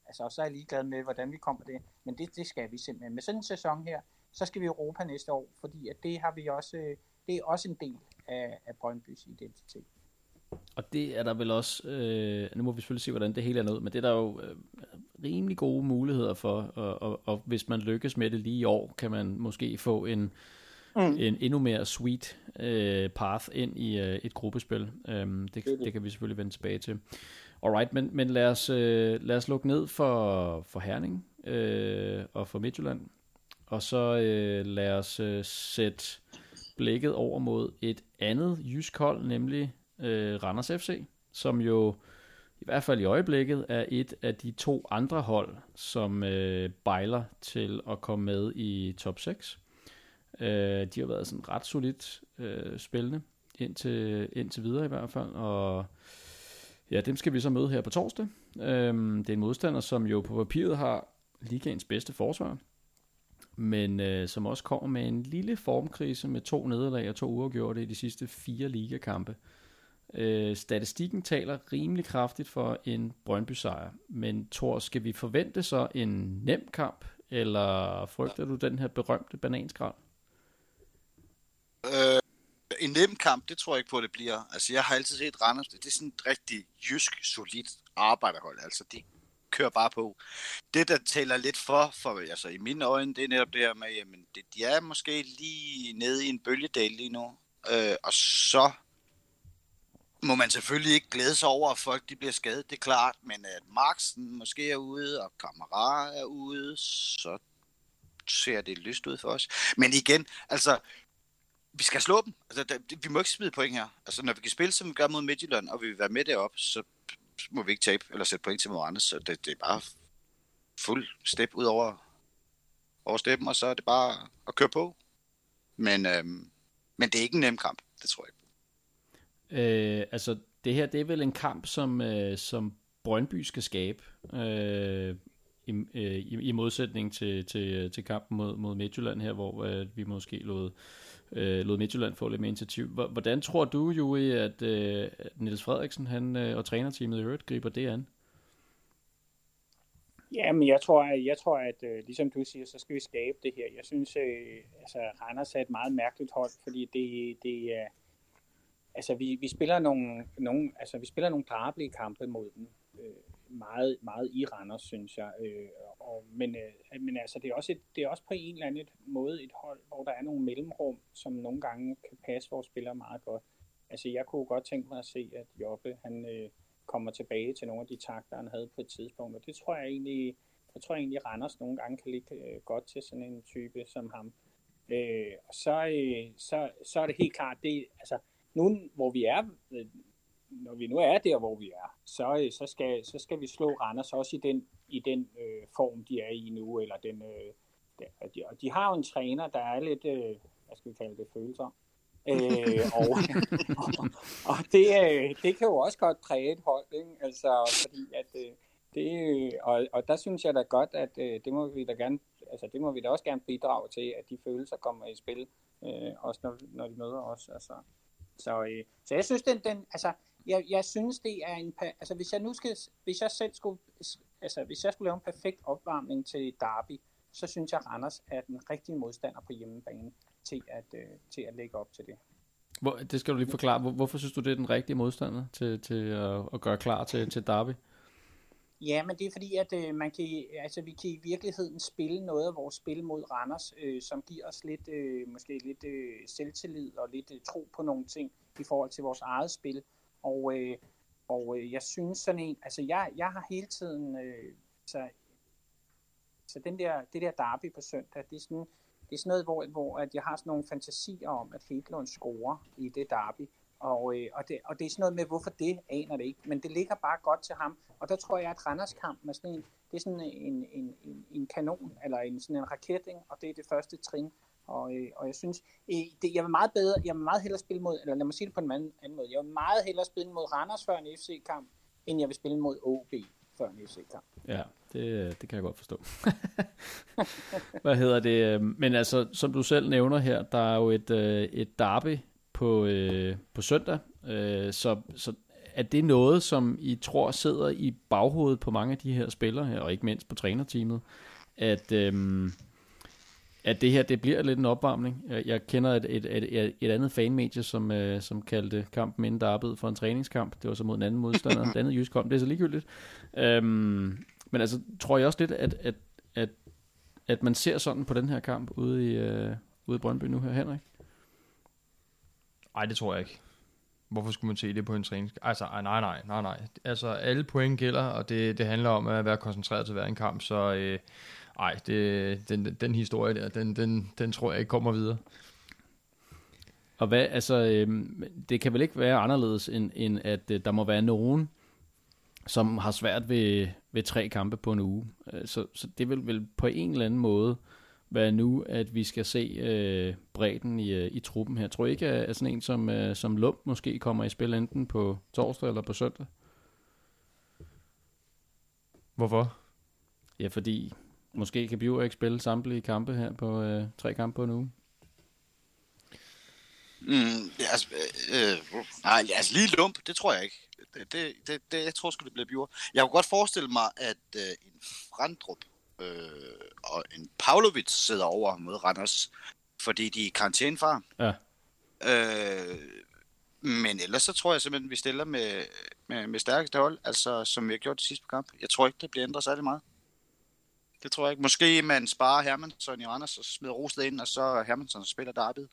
Altså, så er jeg ligeglad med, hvordan vi kommer det. Men det, det skal vi simpelthen. Med sådan en sæson her, så skal vi i Europa næste år, fordi at det har vi også, det er også en del af, af Brøndbys identitet. Og det er der vel også, øh, nu må vi selvfølgelig se, hvordan det hele er nået, men det er der jo øh, rimelig gode muligheder for, og, og, og hvis man lykkes med det lige i år, kan man måske få en, mm. en endnu mere sweet øh, path ind i øh, et gruppespil. Det, det, det kan vi selvfølgelig vende tilbage til. Alright, men, men lad, os, øh, lad os lukke ned for, for Herning øh, og for Midtjylland, og så øh, lad os øh, sætte blikket over mod et andet jysk hold, nemlig øh, Randers FC, som jo i hvert fald i øjeblikket er et af de to andre hold, som øh, bejler til at komme med i top 6. Øh, de har været sådan ret solidt øh, spillende indtil, indtil videre i hvert fald, og ja, dem skal vi så møde her på torsdag. Øhm, det er en modstander, som jo på papiret har ligaens bedste forsvar, men øh, som også kommer med en lille formkrise med to nederlag og to uafgjorte i de sidste fire ligakampe. Øh, statistikken taler rimelig kraftigt for en Brøndby-sejr, men Thor, skal vi forvente så en nem kamp, eller frygter du den her berømte bananskrald? Øh, en nem kamp, det tror jeg ikke på, det bliver. Altså, jeg har altid set Randers, det er sådan et rigtig jysk, solidt arbejderhold. Altså, de kører bare på. Det, der taler lidt for, for altså i mine øjne, det er netop det her med, jamen, det, de er måske lige nede i en bølgedal lige nu. Øh, og så må man selvfølgelig ikke glæde sig over, at folk de bliver skadet, det er klart, men at Marksen måske er ude, og Kamara er ude, så ser det lyst ud for os. Men igen, altså, vi skal slå dem. Altså, der, vi må ikke smide point her. Altså, når vi kan spille, som vi gør mod Midtjylland, og vi vil være med derop, så må vi ikke tabe eller sætte point til mod andre. Så det, det er bare fuld step ud over, over steppen, og så er det bare at køre på. Men, øhm, men det er ikke en nem kamp, det tror jeg ikke. Øh, altså, det her, det er vel en kamp, som, øh, som Brøndby skal skabe, øh, i, øh, i, i modsætning til, til, til kampen mod, mod Midtjylland her, hvor øh, vi måske lod, øh, lod Midtjylland få lidt mere initiativ. Hvordan tror du, Juri, at, øh, Niels Frederiksen han, øh, og trænerteamet i øvrigt griber det an? Ja, men jeg tror, at, jeg tror, at øh, ligesom du siger, så skal vi skabe det her. Jeg synes, øh, altså Randers er et meget mærkeligt hold, fordi det, det er... Øh, altså vi, vi spiller nogle, nogle, altså vi spiller nogle drabelige kampe mod dem. Øh, meget, meget i Randers, synes jeg. Øh, og, men, øh, men altså, det er, også et, det er også på en eller anden måde et hold, hvor der er nogle mellemrum, som nogle gange kan passe vores spillere meget godt. Altså, jeg kunne godt tænke mig at se, at Jobbe, han øh, kommer tilbage til nogle af de takter, han havde på et tidspunkt. Og det tror jeg egentlig, jeg tror egentlig, Randers nogle gange kan ligge øh, godt til sådan en type som ham. Øh, og så, øh, så, så er det helt klart, det, altså, nu hvor vi er, øh, når vi nu er der, hvor vi er, så, øh, så, skal, så skal vi slå Randers også i den, i den øh, form, de er i nu, eller den, øh, der, og, de, og de har jo en træner, der er lidt, øh, hvad skal vi kalde det, følelser. øh, og, og, og det, øh, det kan jo også godt præge et hold, ikke? Altså, fordi at, øh, det, og, og der synes jeg da godt, at øh, det må vi da gerne, altså det må vi da også gerne bidrage til, at de følelser kommer i spil, øh, også når, når de møder os. Altså. Så, øh, så jeg synes, den, den altså, jeg, jeg synes, det er en, altså hvis jeg nu skal, hvis jeg selv skulle, altså hvis jeg skulle lave en perfekt opvarmning til Derby, så synes jeg, Randers er den rigtige modstander på hjemmebane til at, øh, til at lægge op til det. Hvor, det skal du lige forklare. Hvor, hvorfor synes du, det er den rigtige modstander til, til at, at gøre klar til, til Derby? Ja, men det er fordi, at øh, man kan, altså, vi kan i virkeligheden spille noget af vores spil mod Randers, øh, som giver os lidt, øh, måske lidt øh, selvtillid og lidt øh, tro på nogle ting i forhold til vores eget spil. Og, øh, og øh, jeg synes sådan en, altså jeg, jeg har hele tiden, øh, så, så den der, det der derby på søndag, det er sådan, det er sådan noget, hvor, hvor at jeg har sådan nogle fantasier om, at Hedlund scorer i det derby. Og, øh, og, det, og det er sådan noget med, hvorfor det, aner det ikke. Men det ligger bare godt til ham. Og der tror jeg, at Randerskampen er sådan en, det er sådan en, en, en, en kanon, eller en, sådan en raketting, og det er det første trin og, øh, og jeg synes, øh, det, jeg vil meget bedre, jeg vil meget hellere spille mod, eller lad mig sige det på en anden, anden måde, jeg vil meget hellere spille mod Randers før en FC-kamp, end jeg vil spille mod OB før en FC-kamp. Ja, det, det kan jeg godt forstå. Hvad hedder det? Men altså, som du selv nævner her, der er jo et, øh, et derby på, øh, på søndag, øh, så, så er det noget, som I tror sidder i baghovedet på mange af de her spillere her, og ikke mindst på trænerteamet, at, øhm, at det her det bliver lidt en opvarmning. Jeg, kender et, et, et, et andet fanmedie, som, øh, som kaldte kampen inden derbyet for en træningskamp. Det var så mod en anden modstander. det andet jysk kom. Det er så ligegyldigt. Øhm, men altså, tror jeg også lidt, at, at, at, at man ser sådan på den her kamp ude i, øh, ude i Brøndby nu her, Henrik? Nej, det tror jeg ikke. Hvorfor skulle man se det på en træning? Altså, nej, nej, nej, nej. Altså, alle point gælder, og det, det handler om at være koncentreret til hver en kamp, så øh, ej, det, den, den historie der, den, den, den tror jeg ikke kommer videre. Og hvad, altså, øh, det kan vel ikke være anderledes, end, end at øh, der må være nogen, som har svært ved, ved tre kampe på en uge. Øh, så, så det vil vel på en eller anden måde være nu, at vi skal se øh, bredden i, øh, i truppen her. Tror I ikke, at sådan en som, øh, som Lump måske kommer i spil enten på torsdag eller på søndag? Hvorfor? Ja, fordi måske kan Bjur ikke spille samtlige kampe her på øh, tre kampe på en uge. Mm, ja, altså, øh, øh, nej, altså lige lump, det tror jeg ikke. Det, det, det, det jeg tror sgu, det bliver Bjur. Jeg kunne godt forestille mig, at øh, en Frandrup øh, og en Pavlovic sidder over mod Randers, fordi de er karantænefar. Ja. Øh, men ellers så tror jeg simpelthen, at vi stiller med, med, med stærkeste hold, altså som vi har gjort det sidste kamp. Jeg tror ikke, det bliver ændret særlig meget. Det tror jeg ikke. Måske man sparer Hermansson i Randers og smider Rosted ind, og så Hermansson spiller derbyet.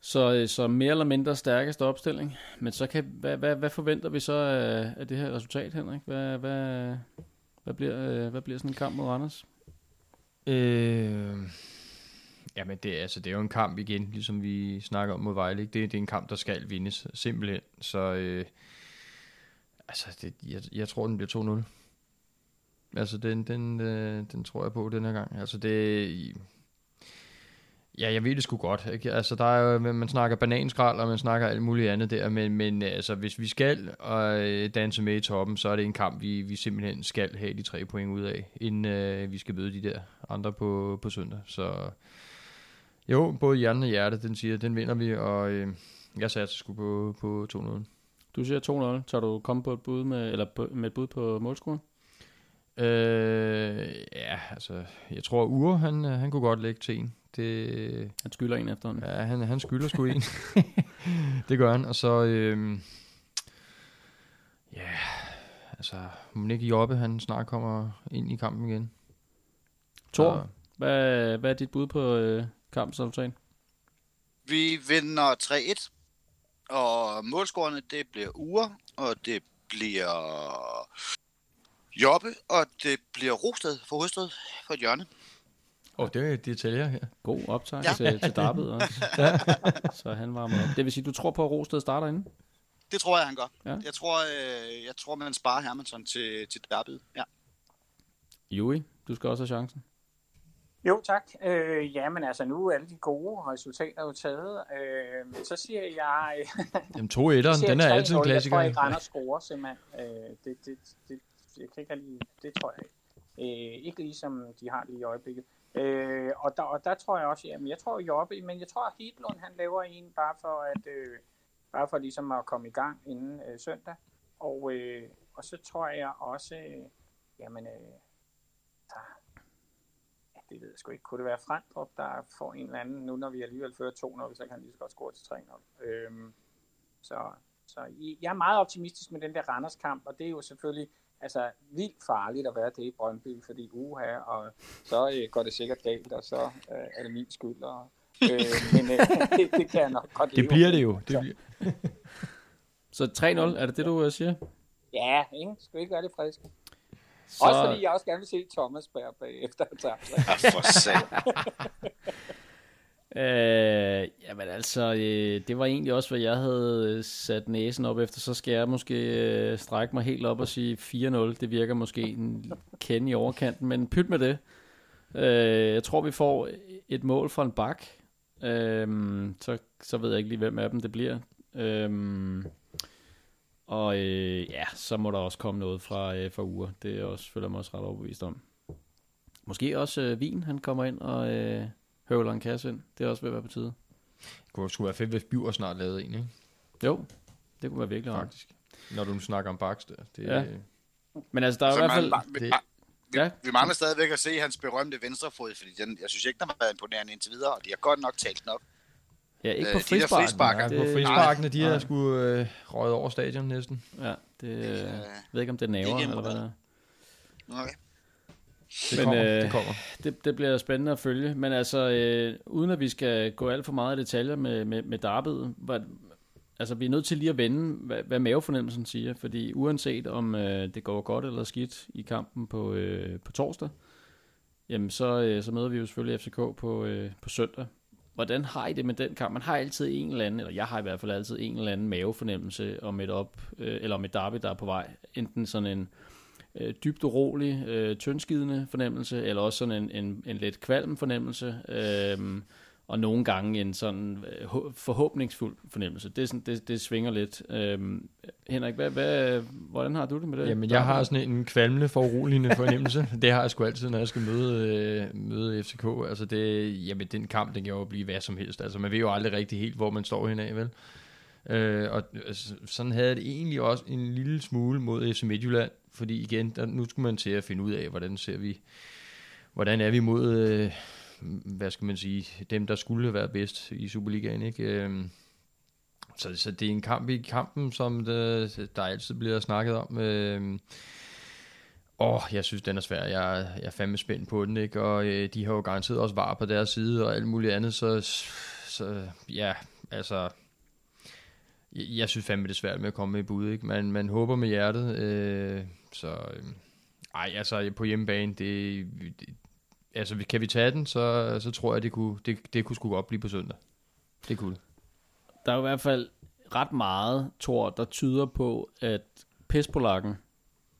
Så, øh, så mere eller mindre stærkeste opstilling. Men så kan, hvad, hvad, hvad forventer vi så af, af det her resultat, Henrik? Hvad, hvad, hvad, bliver, øh, hvad bliver sådan en kamp mod Randers? Øh, jamen, det, altså, det er jo en kamp igen, ligesom vi snakker om mod Vejle. Ikke? Det, det er en kamp, der skal vindes, simpelthen. Så øh, altså, det, jeg, jeg tror, den bliver 2-0. Altså, den, den, øh, den tror jeg på den her gang. Altså, det Ja, jeg ved det sgu godt. Ikke? Altså, der er jo, man snakker bananskrald, og man snakker alt muligt andet der, men, men altså, hvis vi skal og øh, danse med i toppen, så er det en kamp, vi, vi simpelthen skal have de tre point ud af, inden øh, vi skal møde de der andre på, på søndag. Så jo, både hjernen og hjertet, den siger, den vinder vi, og øh, jeg satte sgu på, på 2-0. Du siger 2-0. Tager du komme på et bud med, eller på, med et bud på målscoren? Øh, ja, altså, jeg tror Ure, han, han kunne godt lægge til en. Det, han skylder en efter Ja, han, han skylder sgu en. det gør han. Og så, øhm, ja, altså, Monique Jobbe, han snart kommer ind i kampen igen. Tor, hvad, hvad er dit bud på øh, kampens resultat? Vi vinder 3-1, og målscorerne, det bliver Ure, og det bliver Jobbe, og det bliver Rosted for Hovedstad for et hjørne. Åh, oh, det er detaljer her. God optag ja. til, til Darby også. ja. Så han var med. Det vil sige, du tror på, at Rosted starter inde? Det tror jeg, han gør. Ja. Jeg, tror, øh, jeg tror, man sparer Hermansson til, til Darby. Ja. Jui, du skal også have chancen. Jo, tak. Øh, jamen altså, nu er alle de gode resultater jo taget. Øh, så siger jeg... Jamen, to etteren, den er altid en klassiker. Jeg tror ikke, Randers scorer, simpelthen. Øh, det, det, det, jeg kan ikke lige, det tror jeg ikke. Øh, ikke ligesom de har lige i øjeblikket. Øh, og, der, og der tror jeg også, jamen jeg tror Jobbe, men jeg tror at Hedlund han laver en bare for at, øh, bare for ligesom at komme i gang inden øh, søndag. Og, øh, og så tror jeg også, øh, jamen, øh, der, ja, det ved jeg sgu ikke, kunne det være Frandrup, der får en eller anden, nu når vi alligevel fører 2-0, så kan han lige så godt score til 3-0. Øh, så, så jeg er meget optimistisk med den der Randers kamp, og det er jo selvfølgelig altså vildt farligt at være det i Brøndby, fordi uha, og så øh, går det sikkert galt, og så øh, er det min skyld. Og, øh, men øh, det, det kan jeg nok godt Det bliver det jo. Det bliver. så 3-0, er det det, du uh, siger? Ja, ikke? Skal vi ikke være det friske? Så... Også fordi jeg også gerne vil se Thomas Berg bagefter Ja, for Øh, jamen altså, øh, det var egentlig også, hvad jeg havde øh, sat næsen op efter. Så skal jeg måske øh, strække mig helt op og sige 4-0. Det virker måske en kende i overkanten, men pyt med det. Øh, jeg tror, vi får et mål fra en bak. Øh, så, så ved jeg ikke lige, hvem af dem det bliver. Øh, og øh, ja, så må der også komme noget fra, øh, fra uger. Det er også, føler jeg mig også ret overbevist om. Måske også øh, Vin, han kommer ind og øh, høvler en kasse ind. Det er også ved at være på tide. Det kunne sgu være fedt, hvis Biver snart lavede en, ikke? Jo, det kunne være virkelig rart. Faktisk. Når du nu snakker om Baks der. Det, Ja. Men altså, der er i hvert fald... man, det- vi, Ja. vi mangler stadigvæk at se hans berømte venstrefod, fordi den, jeg synes ikke, den har været imponerende indtil videre, og de har godt nok talt den op. Ja, ikke Øh, på de der frisparken. frisparker. Ja, på Det- frisparkene, de er sgu øh, røget over stadion næsten. Ja, det øh, Øh, jeg ved ikke, om det er naver, eller hvad det er. okay. Det Men, kommer, øh, det kommer. Det, det bliver spændende at følge. Men altså, øh, uden at vi skal gå alt for meget i detaljer med, med, med derbyet, hvad, altså vi er nødt til lige at vende, hvad, hvad mavefornemmelsen siger. Fordi uanset om øh, det går godt eller skidt i kampen på, øh, på torsdag, jamen så, øh, så møder vi jo selvfølgelig FCK på, øh, på søndag. Hvordan har I det med den kamp? Man har altid en eller anden, eller jeg har i hvert fald altid en eller anden mavefornemmelse om et op, øh, eller om et derby, der er på vej. Enten sådan en øh, dybt urolig, øh, tyndskidende fornemmelse, eller også sådan en, en, en lidt kvalm fornemmelse, øh, og nogle gange en sådan øh, hå- forhåbningsfuld fornemmelse. Det, sådan, det, det svinger lidt. Øh, Henrik, hvad, hvad, hvordan har du det med det? Jamen, jeg har sådan en kvalmende, foruroligende fornemmelse. det har jeg sgu altid, når jeg skal møde, øh, møde FCK. Altså, det, jamen, den kamp, den kan jo blive hvad som helst. Altså, man ved jo aldrig rigtig helt, hvor man står henad, vel? Øh, og altså, sådan havde jeg det egentlig også en lille smule mod FC Midtjylland, fordi igen, der, nu skulle man til at finde ud af, hvordan ser vi, hvordan er vi mod, øh, hvad skal man sige, dem, der skulle være bedst i Superligaen, ikke? Øh, så, så det er en kamp i kampen, som det, der altid bliver snakket om. Øh, Åh, jeg synes, den er svær. Jeg, jeg er fandme spændt på den, ikke? Og øh, de har jo garanteret også var på deres side og alt muligt andet, så, så ja, altså... Jeg, jeg synes fandme, det er svært med at komme med i bud, ikke? Man, man håber med hjertet, øh, så... Øh, ej, altså på hjemmebane, det, det... Altså, kan vi tage den, så, så tror jeg, det kunne, det, det kunne sgu godt blive på søndag. Det kunne. Der er jo i hvert fald ret meget, tror der tyder på, at Pespolakken,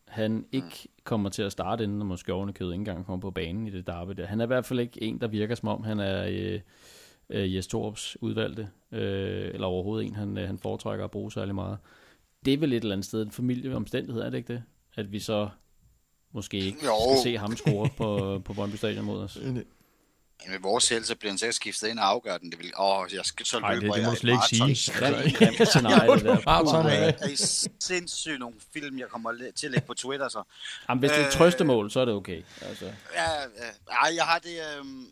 han ikke kommer til at starte inden, og måske ovenikøbet ikke engang kommer på banen i det derby der. Han er i hvert fald ikke en, der virker som om, han er øh, øh, Jes Torps udvalgte, øh, eller overhovedet en, han, øh, han foretrækker at bruge særlig meget. Det er vel et eller andet sted en familieomstændighed, er det ikke det? At vi så måske ikke Jo. skal se ham score på, på Brøndby Stadion mod os. Med vores held, så bliver han sikkert skiftet ind og afgør den. Det vil, åh, jeg skal så løbe, Ej, det, og det jeg må er slet ikke sige. Grimt scenarie, det der. Maraton, Ej, ja. er I sindssygt nogle film, jeg kommer til at lægge på Twitter, så. Jamen, hvis det er et Øh, trøstemål, så er det okay. Altså. Ja, ja. Ej, jeg har det... Øhm,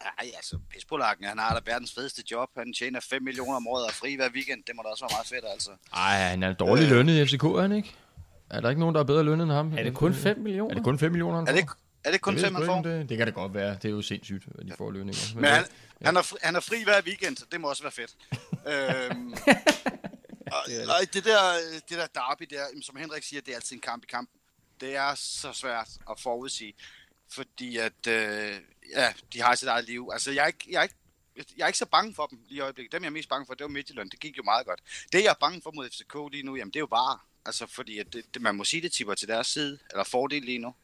ej, altså, Pispolakken, han har da verdens fedeste job. Han tjener 5 millioner om året og er fri hver weekend. Det må da også være meget fedt, altså. Ej, han er dårligt lønnet i FCK, er han ikke? Er der ikke nogen, der er bedre lønnet end ham? Er det kun 5 millioner? Er det kun 5 millioner, Er det, er det kun Jeg ved 5, sgu man får? Det, det kan det godt være. Det er jo sindssygt, at de får lønninger. Men han, han, er fri, han er fri hver weekend, så det må også være fedt. øhm, og, og det, der, det der derby der, som Henrik siger, det er altid en kamp i kampen. Det er så svært at forudsige, fordi at, øh, ja, de har sit eget liv. Altså, jeg er, ikke, jeg, er ikke, jeg er ikke så bange for dem lige i øjeblikket. Dem, jeg er mest bange for, det var Midtjylland. Det gik jo meget godt. Det, jeg er bange for mod FCK lige nu, jamen, det er jo bare, altså, fordi at det, det, man må sige, det tipper til deres side, eller fordel lige nu.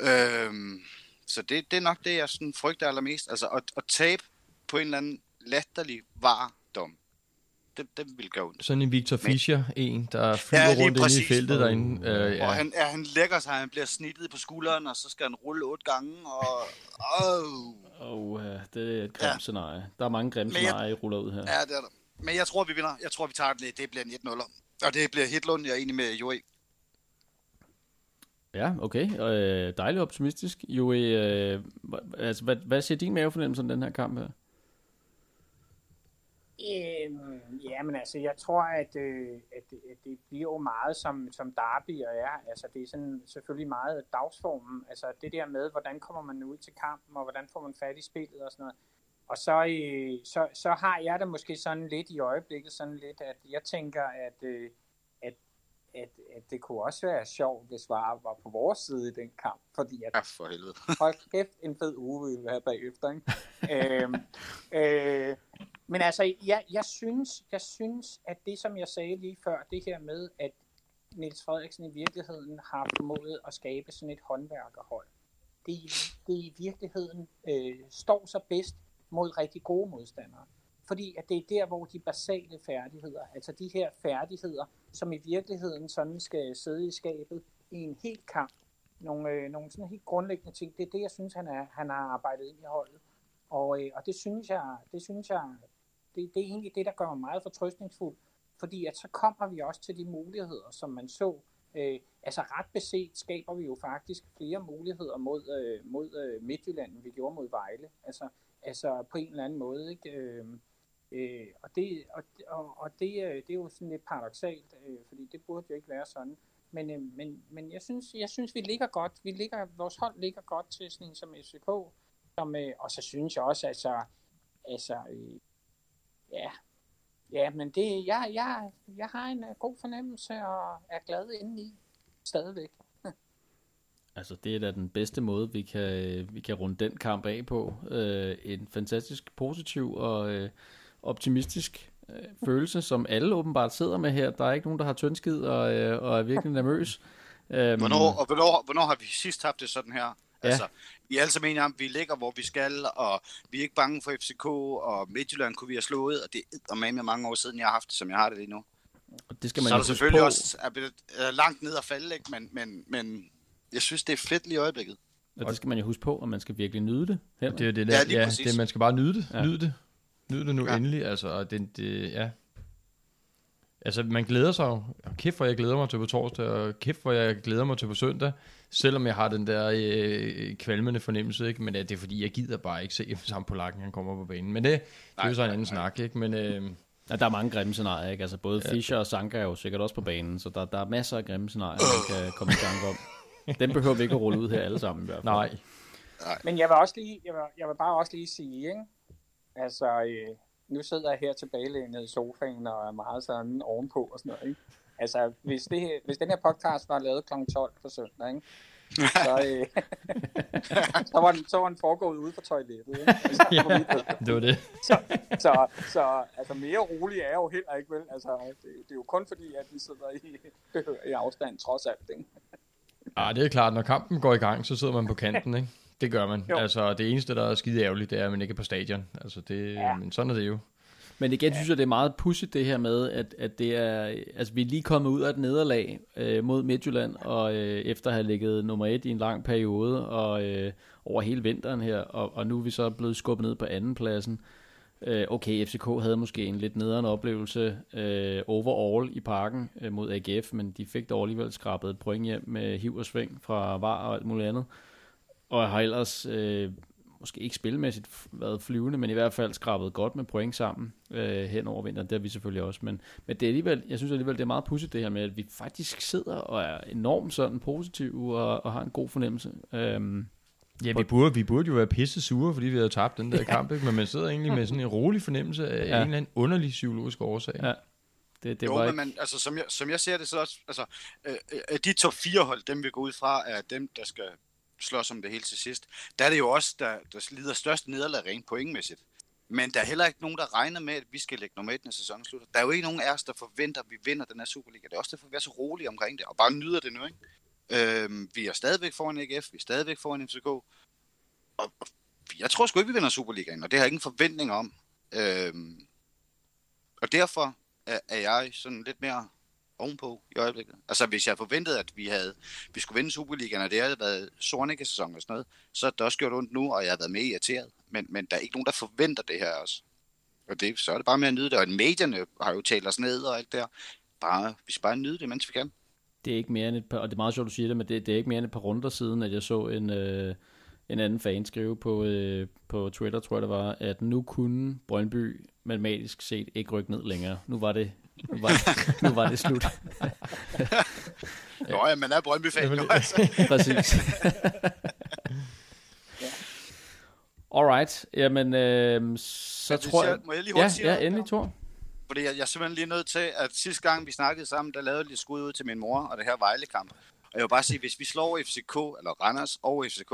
Øhm, så det, det er nok det, jeg sådan frygter allermest. Altså at, at tabe på en eller anden latterlig vardom. Det, det vil gøre ondt. Sådan en Victor Fischer, en, der flyver Ja, rundt inde i feltet derinde. Øh, Ja. Og han, ja, han lægger sig, han bliver snittet på skulderen, og så skal han rulle otte gange, og... Oh. Og uh, det er et grimt Ja. ja. scenarie. Der er mange grimme Men jeg- scenarier, I ruller ud her. Ja, det er der. Men jeg tror, vi vinder. Jeg tror, vi tager det. Det bliver en 1-0. Og det bliver Hitlund, jeg er enig med Joey. Ja, okay. Og, øh, dejligt optimistisk. Jo, øh, altså, hvad, hvad siger din mavefornemmelse om den her kamp her? Øhm, ja, men altså, jeg tror, at, øh, at, det- at det bliver jo meget som, som Derby og er. Altså, det er sådan selvfølgelig meget dagsformen. Altså, det der med, hvordan kommer man ud til kampen, og hvordan får man fat i spillet og sådan noget. Og så, øh, så, så har jeg det måske sådan lidt i øjeblikket, sådan lidt, at jeg tænker, at, øh, at, at, at det kunne også være sjovt, hvis VAR var på vores side i den kamp. Fordi at Ja, for helvede. hold kæft, en fed uge vi vil have bagefter, ikke? øhm, øh, men altså, jeg, jeg, synes, jeg synes, at det, som jeg sagde lige før, det her med, at Niels Frederiksen i virkeligheden har formået at skabe sådan et håndværkerhold, det det i virkeligheden øh, står sig bedst mod rigtig gode modstandere. Fordi at det er der, hvor de basale færdigheder, altså de her færdigheder, som i virkeligheden sådan skal sidde i skabet i en helt kamp, nogle, øh, nogle sådan helt grundlæggende ting, det er det, jeg synes, han, er, han har arbejdet ind i holdet. Og, øh, og det synes jeg, det synes jeg, det, det er egentlig det, der gør mig meget fortrøstningsfuld, fordi at så kommer vi også til de muligheder, som man så. Øh, altså ret beset skaber vi jo faktisk flere muligheder mod, øh, mod øh, Midtjylland, end vi gjorde mod Vejle. Altså, altså på en eller anden måde. Ikke? Øh, øh, og det, og, og, og det, øh, det er jo sådan lidt paradoxalt, øh, fordi det burde jo ikke være sådan. Men, øh, men, men jeg, synes, jeg synes, vi ligger godt. Vi ligger, vores hold ligger godt til sådan en som FCK. Som, øh, og så synes jeg også, altså, altså øh, ja, ja, men det, jeg, jeg, jeg har en øh, god fornemmelse og er glad indeni stadigvæk. Altså, det er da den bedste måde, vi kan, vi kan runde den kamp af på. Øh, en fantastisk positiv og øh, optimistisk øh, følelse, som alle åbenbart sidder med her. Der er ikke nogen, der har tyndskid og, øh, og er virkelig nervøs. Øhm, hvornår, og hvornår, hvornår har vi sidst haft det sådan her? Ja. Altså, vi er alle sammen enige om, at vi ligger, hvor vi skal, og vi er ikke bange for FCK, og Midtjylland kunne vi have slået, og det er med mange år siden, jeg har haft det, som jeg har det lige nu. Og det skal man så er selvfølgelig på. også er langt ned at falde, ikke? Men, men, men jeg synes, det er fedt lige i øjeblikket. Og det skal man jo huske på, og man skal virkelig nyde det. Det er det der, ja, ja det, man skal bare nyde det. Ja. Nyde det. Nyde det nu ja. endelig, altså. Og det, det, ja. Altså, man glæder sig jo. Kæft, hvor jeg glæder mig til på torsdag, og kæft, hvor jeg glæder mig til på søndag. Selvom jeg har den der øh, kvalmende fornemmelse, ikke? Men det er fordi, jeg gider bare ikke se sammen på lakken, han kommer på banen. Men det, det er jo så en anden nej. snak, ikke? Men, øh, Ja, der er mange grimme scenarier, ikke? Altså både ja. Fischer og Sanka er jo sikkert også på banen, så der, der er masser af grimme scenarier, man kan komme i gang om. Den behøver vi ikke at rulle ud her alle sammen i hvert fald. Nej. Men jeg vil også lige, jeg vil, jeg vil bare også lige sige, ikke? Altså, øh, nu sidder jeg her tilbagelænet i sofaen og er meget sådan ovenpå og sådan noget, ikke? Altså, hvis, det, hvis den her podcast var lavet kl. 12 på søndag, ikke? så, øh, så, var den, så var den foregået ude for toilettet. Ikke? Altså, ja, det var det. Så, så, så altså, mere rolig er jeg jo heller ikke, vel? Altså, det, det er jo kun fordi, at vi sidder i, i afstand, trods alt. Ikke? Ah, det er klart, når kampen går i gang, så sidder man på kanten, ikke? Det gør man. Jo. Altså, det eneste, der er skide ærgerligt, det er, at man ikke er på stadion. Altså, det, ja. men sådan er det jo. Men igen ja. synes jeg, det er meget pudsigt det her med, at, at det er, altså vi er lige kommet ud af et nederlag øh, mod Midtjylland, og øh, efter at have ligget nummer et i en lang periode, og øh, over hele vinteren her, og, og nu er vi så blevet skubbet ned på anden pladsen. Øh, okay, FCK havde måske en lidt nederen oplevelse øh, overall i parken øh, mod AGF, men de fik dog alligevel skrabet et point hjem med hiv og sving fra VAR og alt muligt andet. Og har ellers øh, måske ikke spilmæssigt været flyvende, men i hvert fald skrabet godt med point sammen øh, hen over vinteren. Det har vi selvfølgelig også. Men, men det er alligevel, jeg synes alligevel, det er meget pudsigt det her med, at vi faktisk sidder og er enormt sådan positive og, og har en god fornemmelse. Øhm, Ja, vi burde, vi burde jo være pisse sure, fordi vi havde tabt den der ja. kamp, ikke? men man sidder egentlig med sådan en rolig fornemmelse af ja. en eller anden underlig psykologisk årsag. Ja. Det, det jo, var men man, altså, som, jeg, som jeg ser det så også, altså, øh, øh, de top fire hold, dem vi går ud fra, er dem, der skal slås om det hele til sidst. Der er det jo også, der, der lider størst nederlag rent pointmæssigt. Men der er heller ikke nogen, der regner med, at vi skal lægge nummer et, når sæsonen slutter. Der er jo ikke nogen af os, der forventer, at vi vinder den her Superliga. Det er også derfor, vi er så rolige omkring det, og bare nyder det nu, ikke? Øhm, vi er stadigvæk foran AGF, vi er stadigvæk foran FCK. Og, og jeg tror sgu ikke, vi vinder Superligaen, og det har jeg ingen forventning om. Øhm, og derfor er, er jeg sådan lidt mere ovenpå i øjeblikket. Altså hvis jeg forventede, at vi havde, vi skulle vinde Superligaen, og det havde været Sornicke-sæson og sådan noget, så er det også gjort ondt nu, og jeg har været mere irriteret. Men, men der er ikke nogen, der forventer det her også. Og det, så er det bare med at nyde det. Og medierne har jo talt os ned og alt der. Bare, vi skal bare nyde det, mens vi kan. Det er ikke mere end et par, og det er meget sjovt, du siger det, men det, det er ikke mere end et par runder siden, at jeg så en, øh, en anden fan skrive på, øh, på Twitter, tror jeg det var, at nu kunne Brøndby matematisk set ikke rykke ned længere. Nu var det nu var, nu var det slut. Nå ja, man er Brøndby-fan nu, altså. Præcis. Alright, jamen, øh, så tror jeg... Må jeg lige ja, sige ja, endelig, Thor. Fordi jeg, jeg er simpelthen lige nødt til, at sidste gang vi snakkede sammen, der lavede jeg lige skud ud til min mor, og det her Vejle-kamp. Og jeg vil bare sige, hvis vi slår FCK, eller Randers og FCK,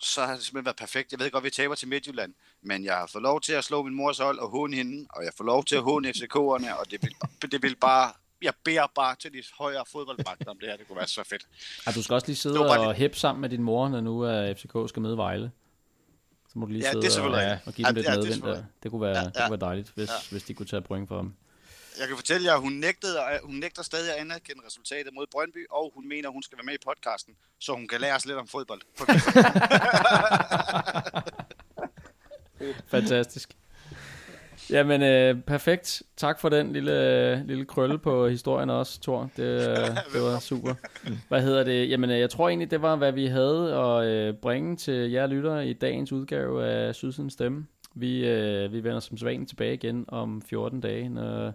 så har det simpelthen været perfekt. Jeg ved godt, at vi taber til Midtjylland, men jeg har fået lov til at slå min mors hold og håne hende, og jeg får lov til at håne FCK'erne, og det vil, det vil bare jeg beder bare til de højere fodboldmagter om det her. Det kunne være så fedt. Og du skal også lige sidde og lidt- hæppe sammen med din mor, når nu er FCK skal møde Vejle. Så må du lige Ja, det er sidde og, selvfølgelig ja, og give dem Ja, lidt ja, det medvind selvfølgelig Det kunne være, Ja, det ja. kunne være dejligt, hvis, Ja. hvis de kunne tage point for dem. Jeg kan fortælle jer, at hun, nægtede, hun nægter stadig at anerkende resultatet mod Brøndby, og hun mener, at hun skal være med i podcasten, så hun kan lære os lidt om fodbold. Fantastisk. Jamen, øh, perfekt. Tak for den lille, lille krølle på historien også, Thor. Det, øh, det var super. Hvad hedder det? Jamen, øh, jeg tror egentlig, det var, hvad vi havde at øh, bringe til jer lyttere i dagens udgave af Sydsidens Stemme. Vi, øh, vi vender som sædvanligt tilbage igen om 14 dage, når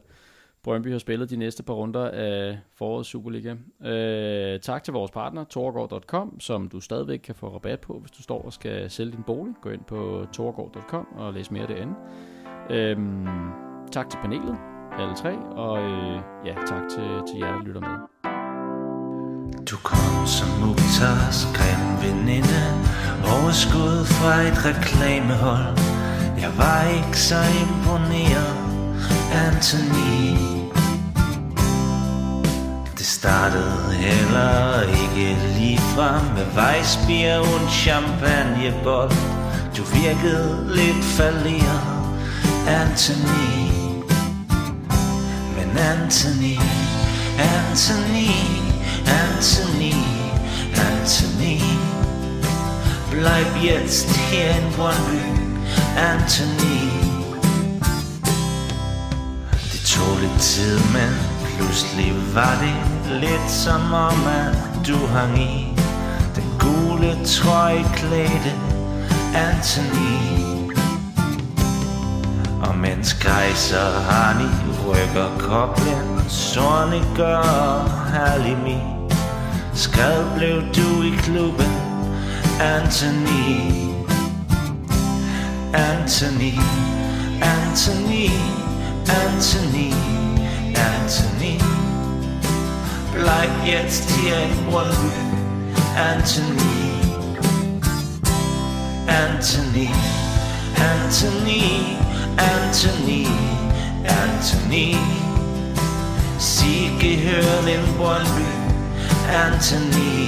Brøndby har spillet de næste par runder af forårets Superliga. Øh, tak til vores partner, torgård.com, som du stadigvæk kan få rabat på, hvis du står og skal sælge din bolig. Gå ind på torgård.com og læs mere derinde. Øhm, tak til panelet, alle tre, og øh, ja, tak til, til jer, der lytter med. Du kom som Muktars grim veninde Overskud fra et reklamehold. Jeg var ikke så imponeret Anthony. Det startede heller ikke lige frem Med vejsbier og en champagnebold. Du virkede lidt falderet. Anthony. Men Anthony, Anthony, Anthony, Anthony. Bleib jetzt hier in Brøndby, Anthony. Det tog lidt tid, men pludselig var det lidt som om, at du hang i Den gule trøjeklædte Anthony og mens Kaiser Hani rykker koblen Sorne og Halimi Skad blev du i klubben Anthony. Anthony Anthony Anthony Anthony. Bleib jetzt hier in Brøndby Anthony. Anthony Anthony. Anthony Sie gehören in Brøndby Anthony Anthony,